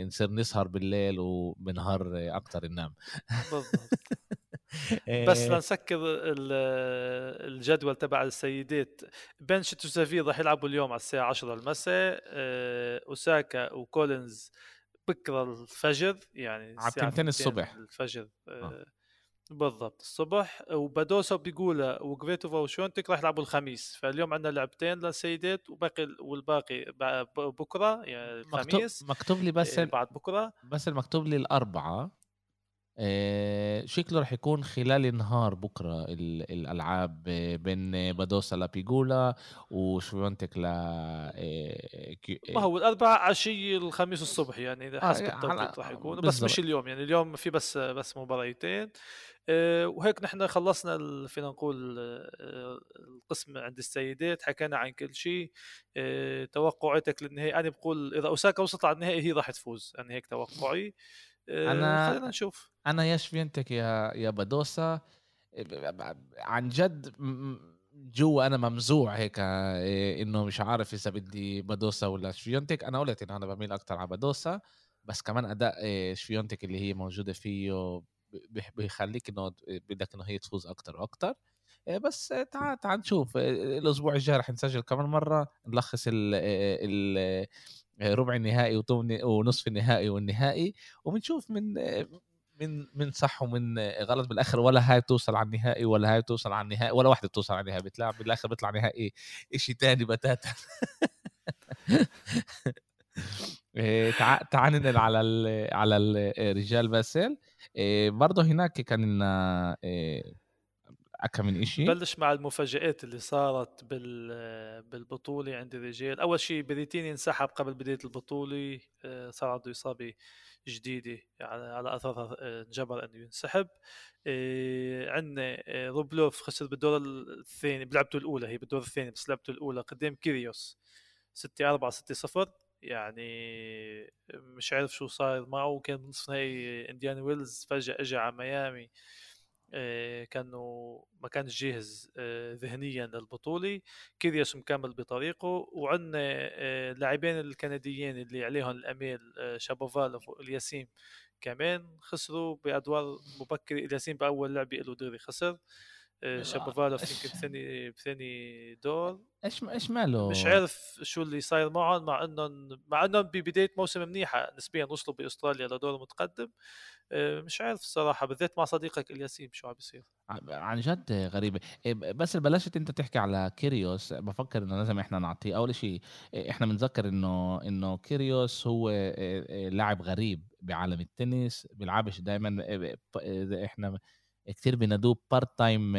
A: نصير نسهر بالليل وبنهار أكثر ننام
B: بالضبط. بس آه. لنسكر الجدول تبع السيدات. بنشت وسافير راح يلعبوا اليوم على الساعة 10 المساء. آه، أوساكا وكولينز بكرة الفجر يعني
A: على 2 الصبح.
B: الفجر. آه. آه. بالضبط الصبح. وبادوسا وبيقولا وجريتوفا وشونتك راح يلعبوا الخميس. فاليوم عندنا لعبتين للسيدات وباقي والباقي بكرة يعني الخميس.
A: مكتوب, مكتوب لي بس
B: بعد بكرة.
A: بس المكتوب لي الأربعة. آه، شكله رح يكون خلال النهار بكرة الألعاب بين بادوسا لابيجولا وشويونتك ل
B: آه، ما هو الاربعاء عشيه الخميس الصبح يعني حسب آه التوقيت راح يكون. بس مش اليوم يعني اليوم في بس بس مباريتين. وهيك نحن خلصنا فينا نقول القسم عند السيدات. حكينا عن كل شيء. توقعاتك للنهائي. أنا بقول إذا أوساكا وصلت على النهائي هي راح تفوز. أنا هيك توقعي. أنا خلينا نشوف.
A: أنا يا شفينتك يا يا بدوسا عن جد جوا أنا ممزوع هيك إيه، إنه مش عارف إذا بدي بدوسا ولا شفيونتك أنا قلت إنه أنا بميل أكثر على بدوسا بس كمان أداء إيه، شفيونتك اللي هي موجودة فيه بيخليك إنه بدك إنه هي تفوز أكثر وأكثر إيه، بس تعال تعال نشوف. الأسبوع الجاي رح نسجل كمان مرة نلخص ال ال ربع النهائي ونصف النهائي والنهائي وبنشوف من من من صح ومن غلط بالآخر ولا هاي بتوصل على النهائي ولا هاي بتوصل على النهائي ولا واحدة بتوصل على النهائي بتلعب بالآخر بيطلع نهائي شيء ثاني بتاتا. إيه، تعال ننقل على ال على الرجال باسل. إيه، برضه هناك كان لنا إيه، اكم من شيء
B: بلش مع المفاجآت اللي صارت بال بالبطولة عند الرجال أول شيء بريتيني انسحب قبل بداية البطولة صار عنده إصابة جديدة على أثرها آه، انجبر أنه ينسحب. آه، عندنا روبلوف خسر بالدور الثاني بلعبته الأولى هي بالدور الثاني بس لعبته الأولى قدام كيريوس. 6 4 6 0 يعني مش عارف شو صاير معه. كان بنصف نهائي إنديان ويلز فجأة اجى على ميامي. كانوا ما كانش جاهز ذهنيا للبطولة. كيريوس مكمل بطريقه؟ وعندنا لاعبين الكنديين اللي عليهم الامال شابوفالوف والياسيم كمان خسروا بأدوار مبكرة. الياسيم بأول لعبة له دغري خسر. آه، شابوفالوف يمكن ثاني بثاني دور
A: إيش إيش ماله؟
B: مش عارف شو اللي صاير معهم مع انهم مع إنهم ببدايه موسم منيحة نسبيا وصلوا بأستراليا لدور متقدم. آه، مش عارف الصراحه بالذات مع صديقك الياسيم شو عم بيصير.
A: عن جد غريبة. إيه، بس بلشت أنت تحكي على كيريوس بفكر إنه لازم إحنا نعطيه. أول شيء إيه، إحنا بنتذكر انه إنه كيريوس هو إيه، لاعب غريب بعالم التنس بيلعبش دائما إحنا كثير بينادوه part time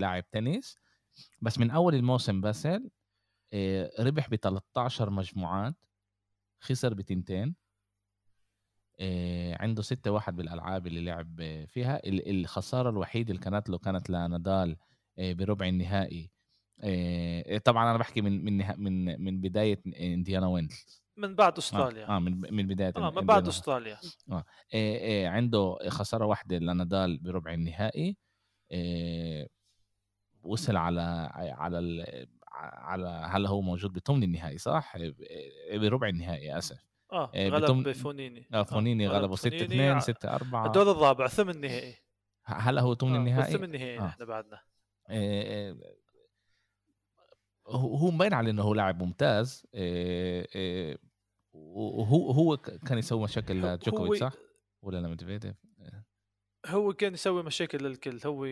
A: لاعب تنس. بس من أول الموسم باسل ربح ب 13 مجموعات خسر بتنتين. عنده ستة واحد بالألعاب اللي لعب فيها. الخسارة الوحيدة اللي كانت له كانت لنادال بربع النهائي. طبعا أنا بحكي من من من من بداية إنديانا ويلز
B: من بعد أستراليا.
A: آه, آه من من بداية
B: آه من بعد أستراليا.
A: آه إيه إيه عنده خسارة واحدة لنادال بربع النهائي. إيه وصل على على ال على هلا هو موجود بثمن النهائي صح؟ بربع النهائي آسف.
B: آه غلب بتم... فونيني.
A: آه فونيني آه غلبه 6 2 6 4
B: الدور الرابع ثمن نهائي.
A: هلا هو ثمن
B: آه
A: النهائي؟
B: ثمن نهائي آه. إحنا بعدنا.
A: إيه هو مبين عليه إنه هو لاعب ممتاز إيه إيه وهو هو كان يسوي مشاكل لجوكوفيتش صح؟ ولا لمدفيديف؟
B: هو كان يسوي مشاكل للكل هو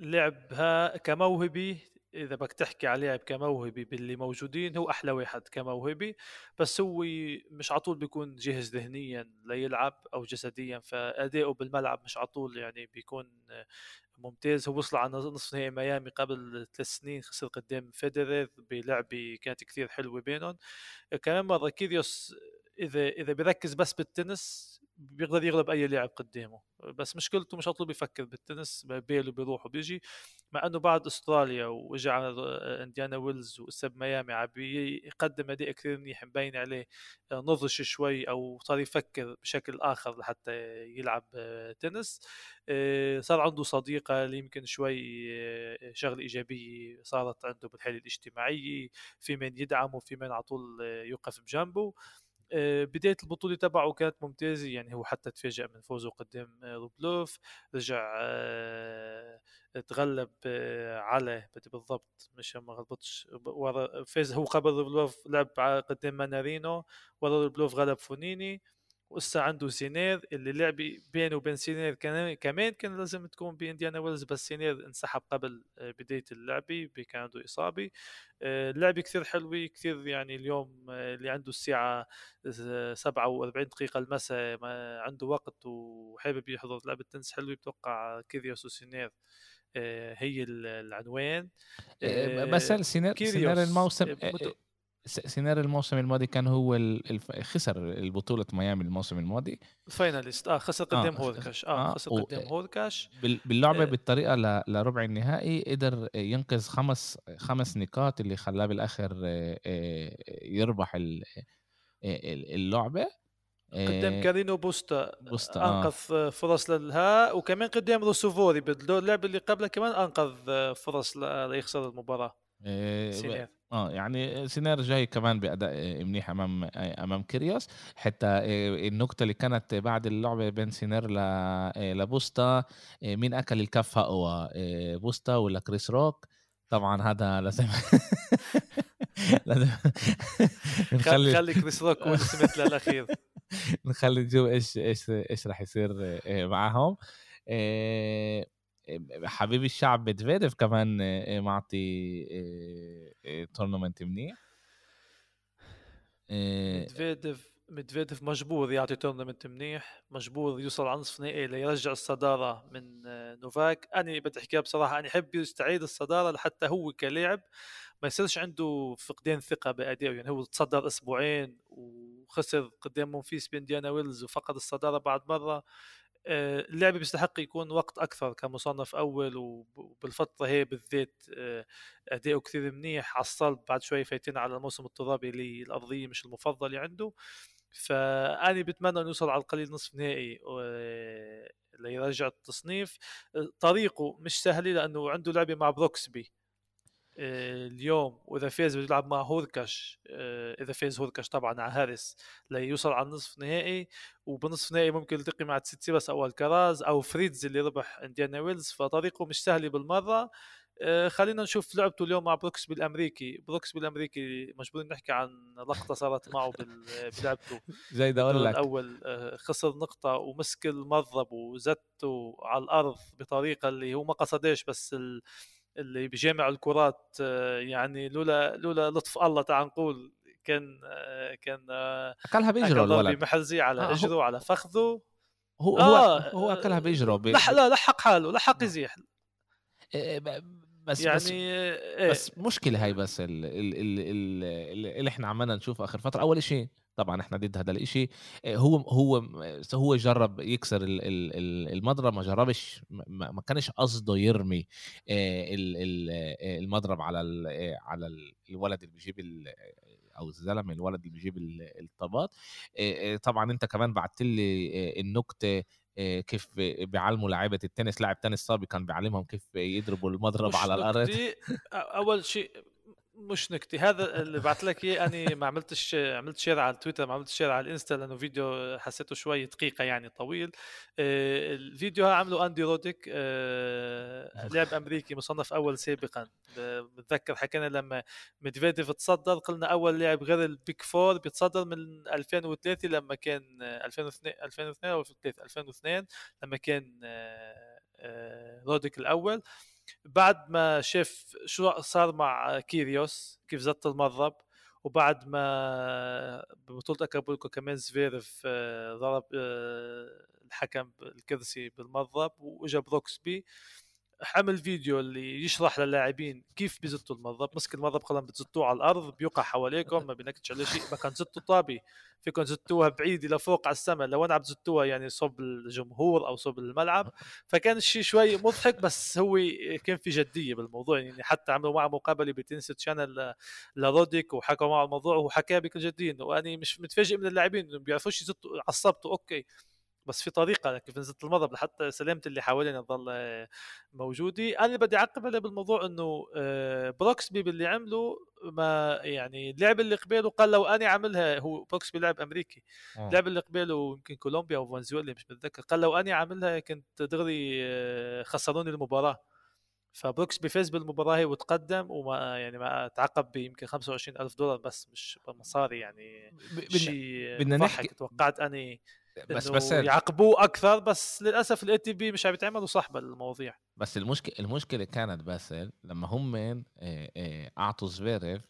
B: لعبها كموهبه إذا بدك تحكي على لعب كموهبه باللي موجودين هو أحلى واحد كموهبه بس هو مش على طول بيكون جاهز ذهنيا ليلعب أو جسديا فأداؤه بالملعب مش على طول يعني بيكون ممتاز. هو وصل على نصف نهائي ميامي قبل ثلاث سنين خسر قدام فيدرر بلعبه كانت كثير حلوة بينهم. كمان مرة كيريوس إذا إذا بيركز بس بالتنس بيقدر يغلب أي لاعب قدامه. بس مشكلته مش على طول بالتنس باله بيروح وبيجي. مع إنه بعد أستراليا واجى على إنديانا ويلز وإسا بميامي عم يقدم أداء كثير منيح مبين عليه نضج شوي أو صار يفكر بشكل آخر لحتى يلعب تنس. صار عنده صديقة اللي يمكن شوي شغلة إيجابية صارت عنده بالحاله الاجتماعيه في من يدعمه في من على طول يوقف بجنبه. آه، بداية البطولة تبعه كانت ممتازة يعني هو حتى تفاجأ من فوزه قدام آه، روبلوف رجع آه، تغلب على بدي بالضبط مش ما غلطتش فاز هو قبل روبلوف لعب قدام مانارينو ورا روبلوف غلب فونيني. وإسا عنده سينير اللي لعب بينه وبين سينير كمان كان لازم تكون بإنديانا ويلز بس سينير انسحب قبل آه، بداية اللعبه كان عنده إصابة. آه، اللعبه كثير حلوة كثير يعني اليوم آه، اللي عنده الساعة 47 دقيقة المساء ما عنده وقت وحابب يحضر لعبة تنس حلوة بتوقع كيريوس وسينير هي العنوان.
A: بس سينير سينير الموسم سينير الموسم الماضي كان هو الف... خسر البطولة ميامي الموسم الماضي.
B: finalist آه خسر قدام آه هوركاش آه, آه خسر قدام هوركاش
A: بال... باللعبة آه. بالطريقة ل... لربع النهائي قدر ينقذ خمس خمس نقاط اللي خلاه بالآخر آه، آه، يربح اللعبة.
B: قدام كارينو بوستا, بوستا أنقذ آه. فرص للها وكمان قدام روسوفوري باللعبه اللي قبلها كمان أنقذ فرص ليخسر المباراة.
A: إيه آه يعني سينار جاي كمان بأداء منيح أمام أمام كيريوس. حتى النقطه اللي كانت بعد اللعبة بين سينار لبوستا مين أكل الكف أقوى بوستا ولا كريس روك؟ طبعا هذا لازم
B: لازم نخلي خلي كريس روك هو سمعت للاخير
A: نخلي نشوف إيش إيش إيش راح يصير معهم. حبيب الشعب مدفيديف كمان معطي tournament منيح.
B: مدفيديف مدفيديف مجبور يعطي tournament منيح مجبور يوصل على نصف نهائي ليرجع الصدارة من نوفاك. أنا بدي احكيها بصراحة أنا أحب يستعيد الصدارة لحتى هو كلاعب ما يصيرش عنده فقدان ثقة بأدائه. يعني هو تصدر أسبوعين وخسر قدام مونفيس بإنديانا ويلز وفقد الصدارة بعد مرة. آه، اللعبة بيستحق يكون وقت أكثر كمصنف أول وبالفترة هي بالذات آه، أداؤه كثير منيح على الصلب بعد شوي فايتين على الموسم الترابي اللي الأرضية مش المفضلة عنده. فأنا بتمنى أنه يوصل على القليل نصف نهائي ليرجع التصنيف. طريقه مش سهله لأنه عنده لعبة مع بروكسبي. اليوم وإذا فاز بده يلعب مع هوركش إذا فاز هوركش طبعا على هارس ليوصل على النصف نهائي وبنصف نهائي ممكن يلتقي مع تسيتسيباس أو الكراز أو فريتز اللي ربح إنديانا ويلز فطريقه مش سهله بالمرة. آه، خلينا نشوف لعبته اليوم مع بروكسبي الأمريكي. بروكسبي الأمريكي مجبورين نحكي عن لقطة صارت معه بلعبته.
A: زي ده أقول لك.
B: الأول آه، خسر نقطة ومسك المضرب وزته على الأرض بطريقة اللي هو ما قصدش بس اللي بجامع الكرات آه، يعني لولا لولا لطف الله تعال نقول كان كان
A: أكلها بيجروا الولد.
B: بمحزي على آه أجره على فخذه.
A: هو آه هو أكلها بيجروا
B: لح لا لحق حاله لحق يزيح.
A: بس
B: يعني
A: بس, إيه؟ بس مشكلة هاي بس اللي إحنا عمالنا نشوف آخر فترة. أول شيء طبعا إحنا ضد هذا الإشي. آه، هو هو هو جرب يكسر المضرب ما جربش ما كانش قصده يرمي آه، آه، المضرب على على الولد اللي بيجيب أو الزلمة الولد اللي بيجيب الطابات طبعا أنت كمان بعت لي النكتة كيف بيعلموا لعيبة التنس. لاعب تنس صابي كان بيعلمهم كيف يضربوا المضرب على الأرض.
B: أول شيء مش نكتي هذا اللي بعت لك إياه أنا ما عملتش عملت share على التويتر ما عملتش share على الانستا لأنه فيديو حسيته شوي دقيقة يعني طويل. آه، الفيديو عمله أندي روديك آه، لاعب أمريكي مصنف أول سابقا. بتذكر حكينا لما ميدفيديف تصدر قلنا أول لاعب غير ال Big Four بيتصدر من 2003 لما كان 2002 2002 أو 2002 لما كان آه، روديك الأول. بعد ما شاف شو صار مع كيريوس كيف زت المضرب وبعد ما ببطولة أكابولكو كمان زفيرف آه، ضرب آه، الحكم الكرسي بالمضرب وإجا بروكسبي. عمل فيديو اللي يشرح للاعبين كيف بيزتوا المضرب. مسك المضرب قال بتزتوه على الأرض بيوقع حواليكم ما بينكتش على شيء. ما كان زتوا طابي. فيكم زتوها بعيد إلى فوق على السماء. لو أنا عم تزتوها يعني صوب الجمهور أو صوب الملعب. فكان الشيء شوي مضحك بس هو كان في جدية بالموضوع. يعني حتى عملوا معه مقابلة ب Tennis Channel لروديك وحكوا معه الموضوع. وهو حكاها بكل جدية إنه أنا مش متفاجئ من اللاعبين انه بيعرفوش يزتوا عصبت okay. بس في طريقة كيف نزلت المضرب لحتى سلامة اللي حوالينا تضل موجودة. أنا بدي اعقب عليه بالموضوع إنه آه، بروكسبي باللي عمله ما يعني اللاعب اللي قباله قال لو أنا عاملها هو بروكسبي لاعب أمريكي. آه. اللاعب اللي قباله يمكن كولومبيا أو فنزويلا مش متذكر قال لو أنا عاملها كنت دغري آه، خسروني المباراة. فبروكسبي فاز بالمباراة هي وتقدم وما يعني ما تعاقب بيمكن 25 ألف دولار بس مش مصاري يعني شيء بدنا نحكي توقعت أني بس بس يعاقبوه أكثر بس للأسف ال ATP مش عم يتعاملوا صح بالمواضيع
A: بس المشكلة المشكلة كانت باسل لما هم آه، آه، أعطوا زفيريف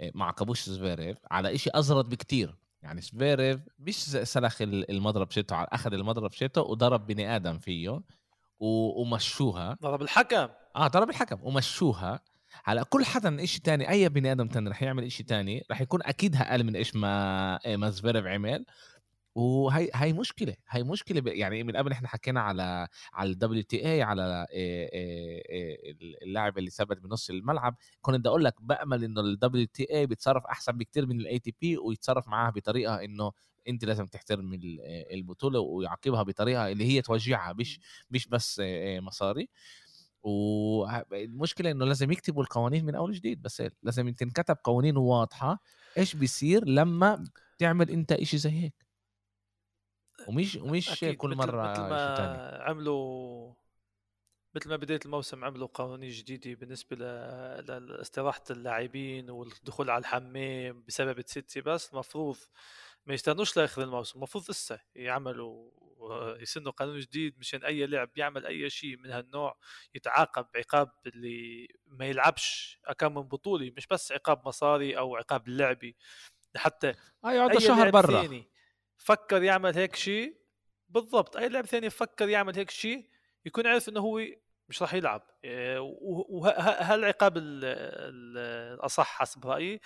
A: آه، ما عاقبوش زفيريف على شيء أزود بكتير. يعني زفيريف مش سلخ المضرب شيته أخذ المضرب شيته وضرب بني آدم فيه ومشوها.
B: ضرب الحكم.
A: آه ضرب الحكم ومشوها. على كل حدا شيء تاني أي بني آدم تاني رح يعمل شيء تاني رح يكون أكيد أقل من إيش ما ما زفيريف عمل. وهي هي مشكلة هي مشكلة يعني من قبل إحنا حكينا على على ال WTA على اللاعب اللي ثبت بنص الملعب كنت بدي أقول لك بأمل إنه ال WTA بيتصرف أحسن بكتير من ال ATP ويتصرف معاها بطريقة إنه أنت لازم تحترم البطولة ويعاقبها بطريقة اللي هي توجعها مش مش بس مصاري. والمشكلة إنه لازم يكتبوا القوانين من أول جديد بس لازم تنكتب قوانين واضحة إيش بيصير لما تعمل أنت إشي زي هيك. ومش ومش كل مرة
B: مثل ما عملوا مثل ما بداية الموسم عملوا قوانين جديدة بالنسبة لاستراحة اللاعبين والدخول على الحمام بسبب تسيتي بس المفروض ما يستنوش لآخر الموسم المفروض لسه يعملوا يسنوا قانون جديد مشان أي لاعب يعمل أي شيء من هالنوع يتعاقب عقاب اللي ما يلعبش كم من بطولة مش بس عقاب مصاري أو عقاب لعبي حتى
A: آه يقعد شهر برا.
B: فكر يعمل هيك شيء. بالضبط أي لاعب ثاني فكر يعمل هيك شيء يكون عارف إنه هو مش راح يلعب. آه، وهالعقاب الأصح حسب رأيي.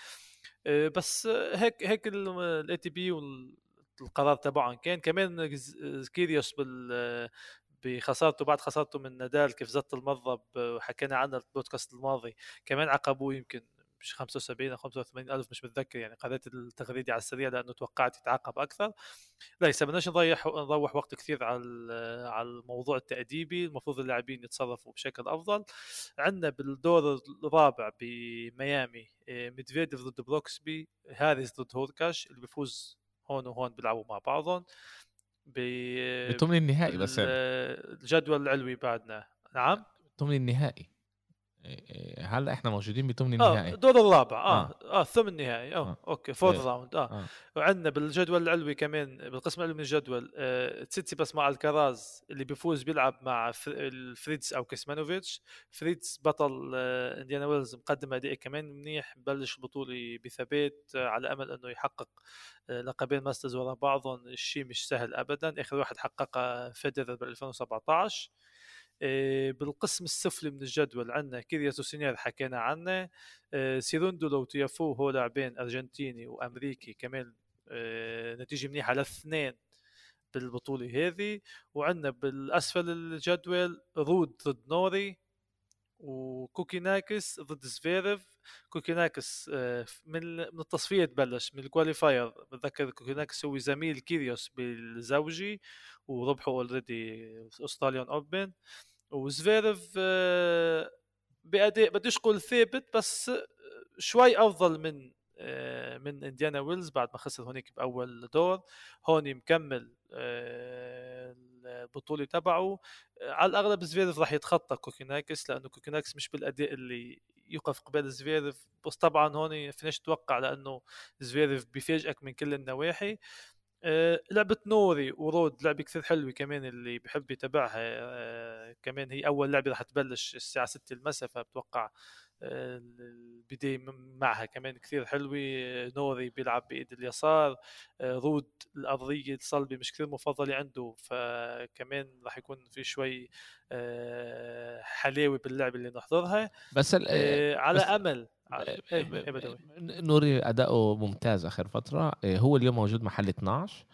B: آه، بس هيك هيك ال ATP والقرار تبعهم. كان كمان كيريوس بال بخسارته بعد خسارته من نادال كيف زت المضرب وحكينا عنها البودكاست الماضي كمان عاقبوه يمكن. مش 75 أو 85 ألف مش متذكر يعني قريت التغريده على السريع لأنه توقعت يتعاقب أكثر. ليس بدناش نضيع نروح وقت كثير على على الموضوع التأديبي المفروض اللاعبين يتصرفوا بشكل أفضل. عندنا بالدور الرابع بميامي آه، ميدفيديف ضد بروكسبي هاريس ضد هوركاش اللي بيفوز هون وهون بيلعبوا مع بعضهم.
A: ب بثمن النهائي بس
B: الجدول العلوي بعدنا. نعم؟
A: ثمن النهائي. هلا إحنا موجودين بثمن
B: آه،
A: النهائي؟
B: آه الدور الرابع. آه. آه, آه ثمن النهائي. آه, آه. okay fourth إيه. round. آه. آه. وعندنا بالجدول العلوي كمان بالقسم العلوي من الجدول آه تسيتسيباس مع الكراز اللي بيفوز بيلعب مع فريتز أو كيسمانوفيتش. فريتز بطل آه إنديانا ويلز مقدم أداء كمان منيح بلش البطوله بثبات آه على أمل إنه يحقق آه لقبين Masters ورا بعضهم الشيء مش سهل ابدا. آخر واحد حققها فيدرر بال 2017 آه، بالقسم السفلي من الجدول عندنا كيريوس وسينر حكينا عنه. آه، سيروندولو وتيافو هو لاعبين أرجنتيني وأمريكي كمان آه، نتيجة منيحة للاثنين بالبطولة هذه. وعندنا بالأسفل الجدول رود ضد نوري وكوكيناكس ضد زفيرف. كوكيناكس من من التصفيه تبلش من ال qualifier بتذكر كوكيناكس هو زميل كيريوس بالزوجي وربحوا already Australian Open. وزفيرف آه، باداء بديش أقول ثابت بس شوي أفضل من آه، من إنديانا ويلز بعد ما خسر هونيك بأول دور. هون مكمل آه، البطولة تبعه. على الأغلب زفيرف راح يتخطى كوكيناكس لأنه كوكيناكس مش بالأداء اللي يوقف قبال زفيرف بس طبعا هون فيناش تتوقع لأنه زفيرف بيفاجئك من كل النواحي. آه، لعبة نوري ورود لعبة كثير حلوة كمان اللي بحب يتابعها آه، كمان هي أول لعبة راح تبلش الساعة 6 المساء فبتوقع البداية معها كمان كثير حلوة. نوري بيلعب بإيد اليسار. رود الأرضية الصلبة مش كثير مفضلة عنده فكمان راح يكون في شوي حلاوة باللعبة اللي نحضرها.
A: بس
B: على بس أمل.
A: إيه، إيه نوري أداؤه ممتاز آخر فترة. إيه، هو اليوم موجود محل 12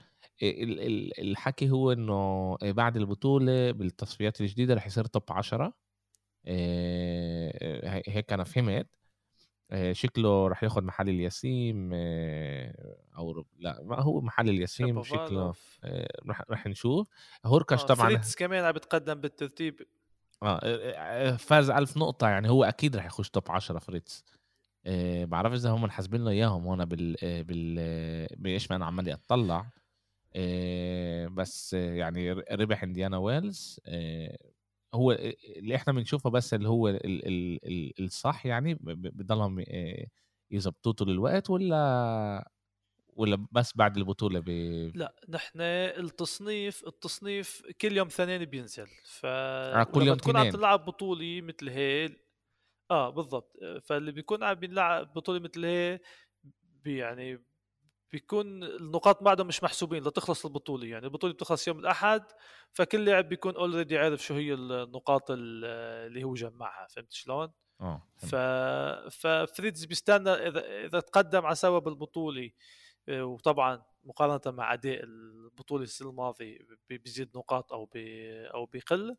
A: الحكي هو إنه بعد البطولة بالتصفيات الجديدة رح يصير توب 10 هيك أنا فهمت. شكله رح ياخذ محل الياسيم أو لا ما هو محل الياسيم شكله رح رح نشوف. هوركاش
B: آه
A: طبعا
B: فريتز كمان عم بتقدم بالترتيب.
A: آه فاز ألف نقطة يعني هو أكيد رح يخش top 10 فريتز. آه بعرفش إذا هم حاسبين له إياهم هون بال بال بإيش ما أنا عمالي أطلع. آه بس يعني ربح إنديانا ويلز. آه هو اللي إحنا بنشوفه بس اللي هو ال ال ال الصح يعني بضلهم يظبطوه طول الوقت ولا ولا بس بعد البطولة ب...
B: لا نحن التصنيف التصنيف كل يوم اثنين بينزل ف
A: آه كل يوم تكون
B: عم تلعب بطولة مثل هي آه بالضبط فاللي بيكون عم بيلعب بطولة مثل هي بي يعني بيكون النقاط بعدهم مش محسوبين لتخلص البطولة. يعني البطولة بتخلص يوم الأحد فكل لاعب بيكون already عارف شو هي النقاط اللي هو جمعها. فهمت شلون؟
A: آه
B: ف ففريتز بيستنى اذا إذا تقدم على سوا بالبطوله آه، وطبعا مقارنة مع أداء البطولة السنة الماضية بيزيد نقاط أو بي أو بيقل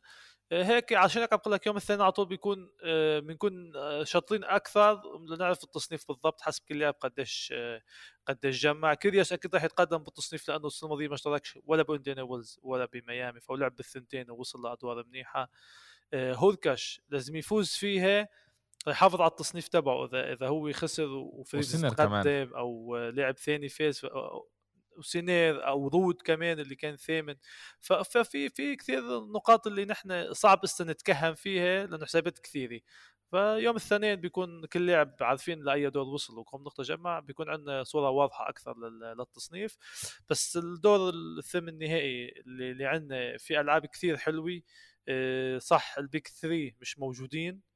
B: هيك عشان هيك عم بقول لك يوم الاثنين على طول بيكون آه، بنكون آه، شاطرين أكثر. لنعرف التصنيف بالضبط حسب كل لاعب قديش آه، قديش جمع. كيريوس أكيد راح يتقدم بالتصنيف لأنه السنة الماضية ما اشتركش ولا بانديانا ويلز ولا بميامي فهو لعب بالثنتين ووصل لأدوار منيحة. هوركاش لازم يفوز فيها يحافظ على التصنيف تبعه. إذا إذا هو خسر وفريتز تقدم أو لاعب ثاني فاز وسينير أو رود كمان اللي كان ثامن. ففي في كثير نقاط اللي نحن صعب هسه نتكهن فيها لأنه حسابات كثيرة. فيوم الاثنين بيكون كل لاعب عارفين لأي دور وصل وكم نقطة جمع بيكون عندنا صورة واضحة أكثر للتصنيف. بس الدور الثامن النهائي اللي, اللي عندنا في ألعاب كثير حلوة آه، صح ال Big 3 مش موجودين.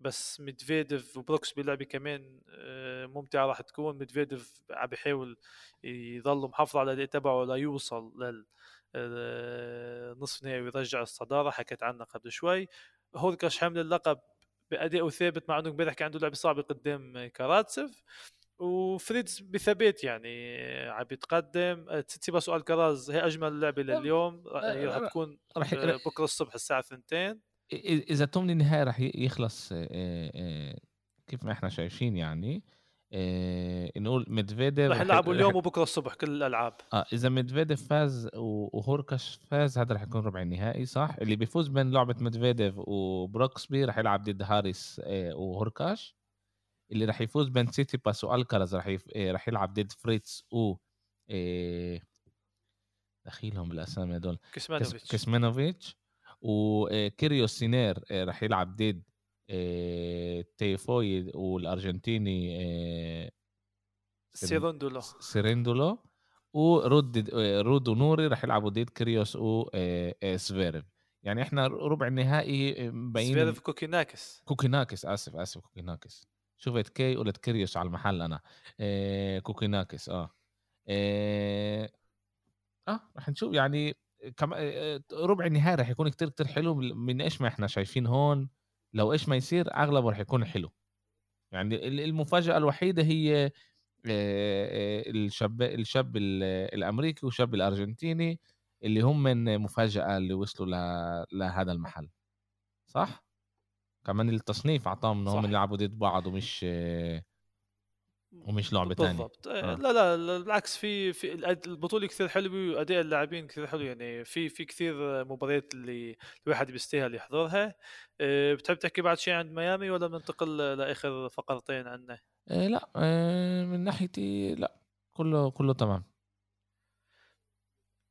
B: بس ميدفيديف وبروكسبي لعبة كمان آه، ممتعة راح تكون. ميدفيديف عم بيحاول يضل محافظ على الأداء تبعه ليوصل لل آه، نصف نهائي ويرجع الصدارة. حكيت عنها قبل شوي. هوركاش حامل اللقب بادائه ثابت مع إنه امبارح كان عنده لعبه صعبه قدام كاراتسف وفريدز بثبات يعني عم بيتقدم تسيبها سؤال كراز هي أجمل لعبة لليوم. هي راح تكون بكرة الصبح الساعة 2
A: إذا ثمن النهائي راح يخلص كيف ما إحنا شايفين يعني نقول ميدفيديف
B: رح يلعبوا اليوم وبكرة الصبح كل الألعاب.
A: آه إذا ميدفيديف فاز وهوركش فاز هذا رح يكون ربع النهائي صح؟ اللي بيفوز بين لعبة ميدفيديف وبروكسبي رح يلعب ضد هاريس وهوركاش اللي رح يفوز بين تسيتسيباس والكاراز رح يف... رح يلعب ضد فريتز و دخيلهم بالأسامي هدول.
B: كسمانوفيتش
A: كسمانوفيتش وكيريوس سينير إيه رح يلعب ضد إيه تيافوي والأرجنتيني إيه
B: سيرندولو
A: سيرندولو ورود رود ونوري رح يلعبوا ضد كريوس و سفيرف يعني إحنا ربع النهائي مبين
B: سفيرف كوكيناكس.
A: كوكيناكس آسف آسف كوكيناكس. شفت كي قلت كريوس على المحل أنا. كوكيناكس آه آه رح نشوف يعني كم ربع النهائي رح يكون كتير كتير حلو من إيش ما إحنا شايفين هون لو إيش ما يصير أغلبه رح يكون حلو. يعني المفاجأة الوحيدة هي الشاب الشاب الأمريكي والشاب الأرجنتيني اللي هم من مفاجأة اللي وصلوا لهذا المحل. صح؟ كمان التصنيف أعطاهم إنهم يلعبوا ضد بعض ومش ومش لعبة ثانية
B: بالضبط. آه. لا لا بالعكس في في البطولة كثير حلوة وأداء اللاعبين كثير حلو. يعني في في كثير مباريات اللي الواحد بيستاهل يحضرها. آه، بتحب تحكي بعد شيء عن ميامي ولا بننتقل لآخر فقرتين عنا؟
A: آه لا آه من ناحيتي لا كله كله تمام.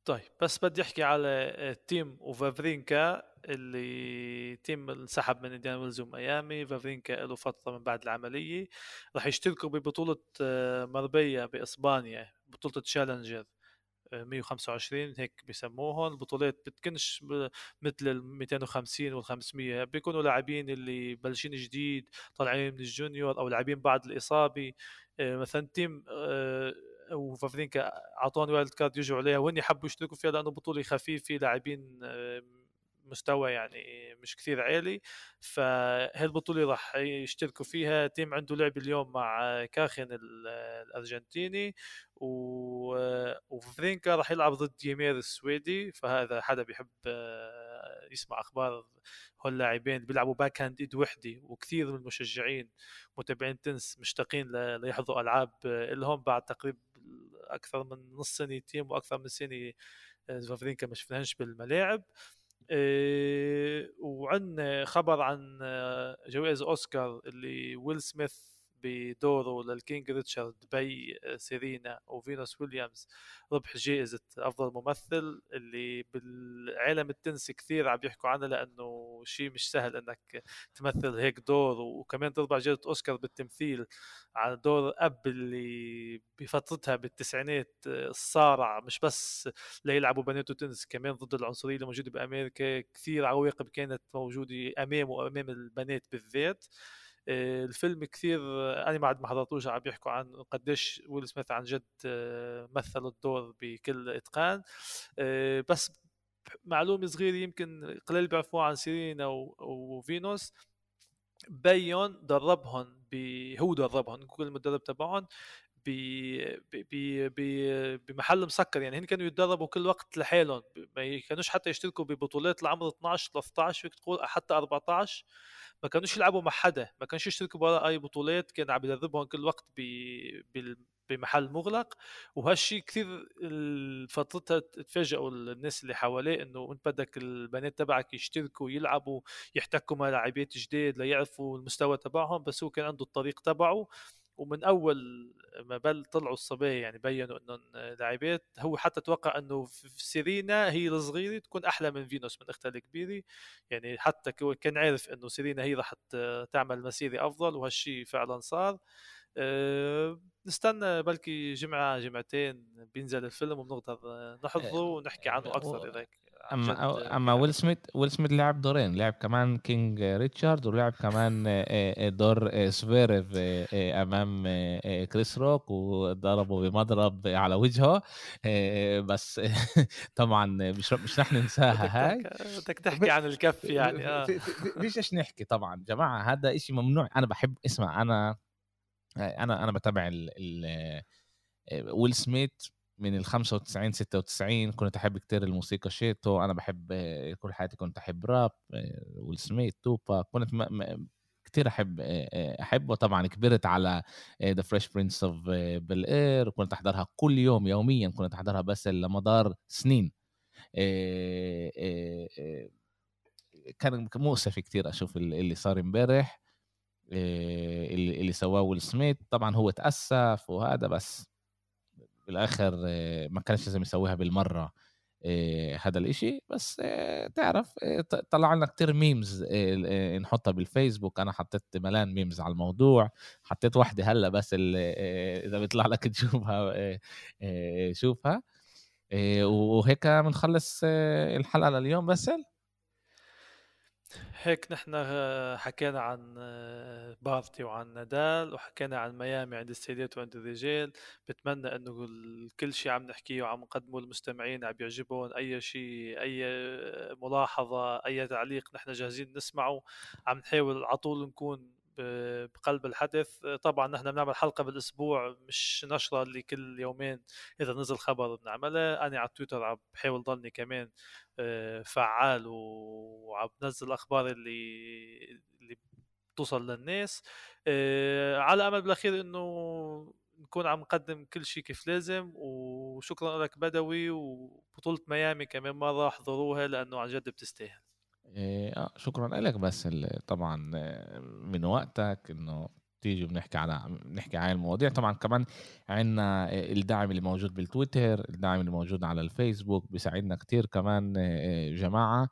B: طيب بس بدي أحكي على تيم وفافرينكا اللي تيم انسحب من إنديانا ويلز وميامي. فافرينكا له فترة من بعد العملية. راح يشتركوا ببطولة آه، مربيا بإسبانيا بطولة Challenger 125 هيك بيسموهم البطولات بتكونش مثل ال 250 وال 500 بيكونوا لاعبين اللي بلشين جديد طالعين من ال junior أو لاعبين بعد الإصابة. آه، مثلا تيم آه، وفافرينكا أعطوهن wild card يجوا عليها. وهن حبوا يشتركوا فيها لأنه بطولة خفيفة لاعبين مستوى يعني مش كثير عالي فهالبطوله راح يشتركوا فيها. تيم عنده لعب اليوم مع كاخن الأرجنتيني وفرينكا راح يلعب ضد يمير السويدي. فهذا حدا بيحب يسمع أخبار هول اللاعبين بيلعبوا backhand إيد وحدة وكثير من المشجعين متابعين تنس مشتاقين ليحظوا ألعاب لهم بعد تقريبا أكثر من نص سنة تيم وأكثر من سنة فافرينكا ما شفناهش بالملاعب. وعندنا خبر عن آه، جوائز أوسكار اللي ويل سميث بدوره لل King Richard أبو سيرينا وفينوس ويليامز ربح جائزة أفضل ممثل اللي بالعالم التنسي كثير عم يحكوا عنها لأنه شيء مش سهل إنك تمثل هيك دور. وكمان تربح جائزة أوسكار بالتمثيل على دور أب اللي بفترتها بالتسعينات صارع مش بس ليلعبوا بناته تنس كمان ضد العنصرية اللي موجودة بأمريكا كثير عواقب كانت موجودة أمامه وأمام البنات بالذات. الفيلم كثير أنا بعد ما حضرتوش عم بيحكوا عن قديش ويل سميث عن جد آه، مثل الدور بكل إتقان. آه، بس معلومة صغيرة يمكن قليل بيعرفوها عن سيرينا وفينوس. بيون دربهم هو دربهم كل المدرب تبعهم بمحل مسكر يعني هن كانوا يتدربوا كل وقت لحالهم ما كانوش حتى يشتركوا ببطولات لعمر 12 13 فيك تقول حتى 14 ما كانوش يلعبوا مع حدا ما كانش يشتركوا برا أي بطولات كان عم يدربهم كل وقت بمحل مغلق. وهالشيء كثير فترتها تفاجئوا الناس اللي حواليه إنه انت بدك البنات تبعك يشتركوا يلعبوا يحتكوا مع لاعبات جداد ليعرفوا المستوى تبعهم بس هو كان عنده الطريق تبعه. ومن أول ما بل طلعوا الصبايا يعني بينوا انهم لاعبات هو حتى توقع إنه في سيرينا هي الصغيرة تكون أحلى من فينوس من أختها الكبيرة. يعني حتى كان عارف إنه سيرينا هي راح تعمل مسيرة أفضل وهالشيء فعلا صار. أه نستنى بلكي جمعة جمعتين بينزل الفيلم وبنقدر نحضره ونحكي عنه أكثر اذا
A: أما أما ويل سميث ويل سميث لعب دورين لعب كمان King Richard ولعب كمان دور سفيرف أمام كريس روك وضربه بمضرب على وجهه. بس طبعا مش مش رح ننساها هاي.
B: بدك تحكي عن الكف يعني آه.
A: فيش إيش نحكي طبعا. جماعة هذا إشي ممنوع. أنا بحب اسمع أنا أنا أنا بتابع ال ويل سميث من ال 95 96 كنت أحب كتير الموسيقى شيتو. أنا بحب كل حياتي كنت أحب راب ويل سميث توباك كنت م... م... كتير أحب أحبه. طبعا كبرت على The Fresh Prince of Bel-Air وكنت أحضرها كل يوم يوميا. كنت أحضرها بس لمدار سنين. كان مؤسف كتير أشوف اللي صار امبارح. اللي, اللي سواه ويل سميث. طبعا هو تاسف وهذا بس. بالاخر ما كانش لازم يسويها بالمرة هذا الإشي. بس تعرف طلع لنا كتير memes نحطها بالفيسبوك. أنا حطيت ملان memes على الموضوع. حطيت واحدة هلأ بس إذا بيطلع لك تشوفها شوفها. وهيك بنخلص الحلقة لليوم. باسل
B: هيك نحن حكينا عن بارتي وعن نادال وحكينا عن ميامي عند السيدات وعند الرجال. بتمنى إنه كل شيء عم نحكيه وعم نقدمه للمستمعين عم يعجبهم. أي شيء أي ملاحظة أي تعليق نحن جاهزين نسمعه عم نحاول على طول نكون بقلب الحدث. طبعا نحن بنعمل حلقة بالأسبوع مش نشرة اللي كل يومين. إذا نزل خبر بنعملها أنا على تويتر عم بحاول ضلني كمان آه، فعال وعم بنزل الاخبار اللي اللي بتوصل للناس. آه، على أمل بالأخير إنه نكون عم نقدم كل شيء كيف لازم. وشكرا لك بدوي وبطولة ميامي كمان مرة احضروها لأنه عن جد بتستاهل.
A: آه شكرا لك. بس طبعا آه، من وقتك إنه تيجي بنحكي على بنحكي عن المواضيع. طبعا كمان عندنا الدعم اللي موجود بالتويتر الدعم اللي موجود على الفيسبوك بيساعدنا كتير كمان آه، جماعة.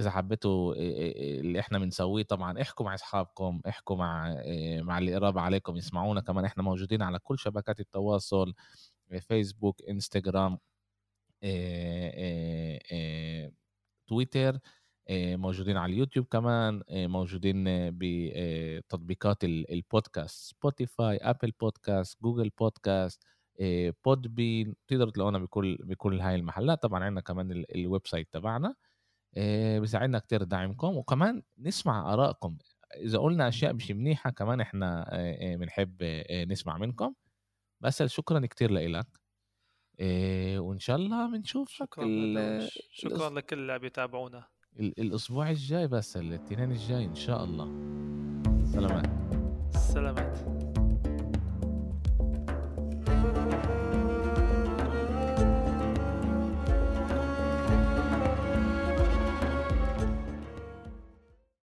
A: إذا حبيتوا آه، اللي إحنا بنسويه طبعا احكوا مع أصحابكم احكوا مع مع اللي قراب عليكم يسمعونا. كمان إحنا موجودين على كل شبكات التواصل فيسبوك إنستغرام تويتر آه، موجودين على اليوتيوب كمان آه، موجودين بتطبيقات البودكاست سبوتيفاي Apple Podcast Google Podcast Podbean تقدروا تلاقونا بكل بكل هاي المحلات. طبعا عندنا كمان ال website تبعنا آه، بيساعدنا كتير دعمكم. وكمان نسمع آرائكم. إذا قلنا أشياء مش منيحة كمان إحنا بنحب نسمع منكم. بس شكرا كتير لك وإن شاء الله بنشوفك
B: شكرا شكرا لكل اللي بيتابعونا
A: الأسبوع الجاي بس الاثنين الجاي إن شاء الله. سلامات. سلامات.